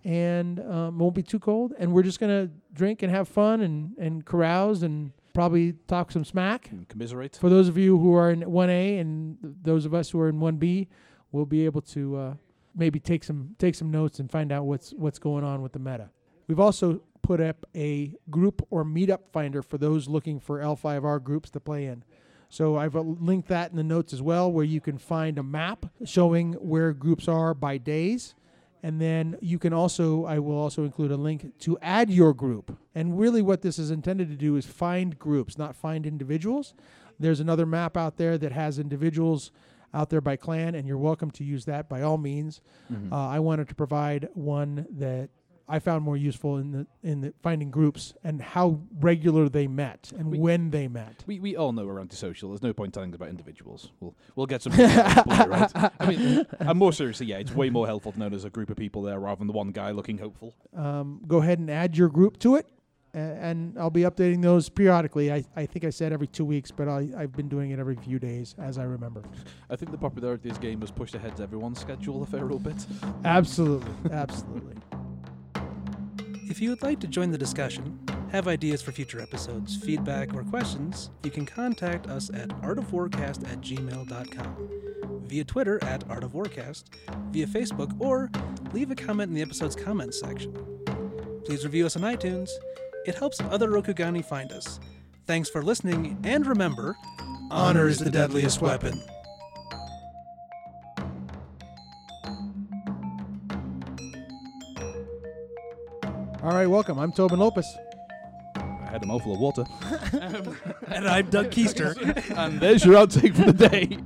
S4: And um, won't be too cold, and we're just gonna drink and have fun and, and carouse and probably talk some smack.
S1: And commiserate.
S4: For those of you who are in 1A and th- those of us who are in 1B, we'll be able to uh, maybe take some take some notes and find out what's what's going on with the meta. We've also put up a group or meetup finder for those looking for L5R groups to play in. So I've uh, linked that in the notes as well, where you can find a map showing where groups are by days, And then you can also, I will also include a link to add your group. And really, what this is intended to do is find groups, not find individuals. There's another map out there that has individuals out there by clan, and you're welcome to use that by all means.
S1: Mhm.
S4: Uh, I wanted to provide one that I found more useful in the in the finding groups and how regular they met and
S1: We-
S4: when they met.
S1: We, we all know we're antisocial. There's no point telling us about individuals. We'll we'll get some right? I mean, and more seriously, yeah, it's way more helpful to know there's a group of people there rather than the one guy looking hopeful.
S4: um, go ahead and add your group to it. a- And I'll be updating those periodically. I, I think I said every two weeks, but I, I've been doing it every few days as I remember.
S1: I think the popularity of this game has pushed ahead everyone's schedule a fair little bit.
S4: Absolutely. Absolutely.
S3: If you would like to join the discussion, have ideas for future episodes, feedback, or questions, you can contact us at artofwarcast at gmail.com, via Twitter at artofwarcast, via Facebook, or leave a comment in the episode's comments section. Please review us on iTunes. It helps other Rokugani find us. Thanks for listening, and remember, honor is the deadliest weapon.
S4: All right, welcome. I'm Tobin Lopez.
S1: I had a mouthful of water.
S3: And I'm Doug Keister.
S1: and there's your outtake for the day.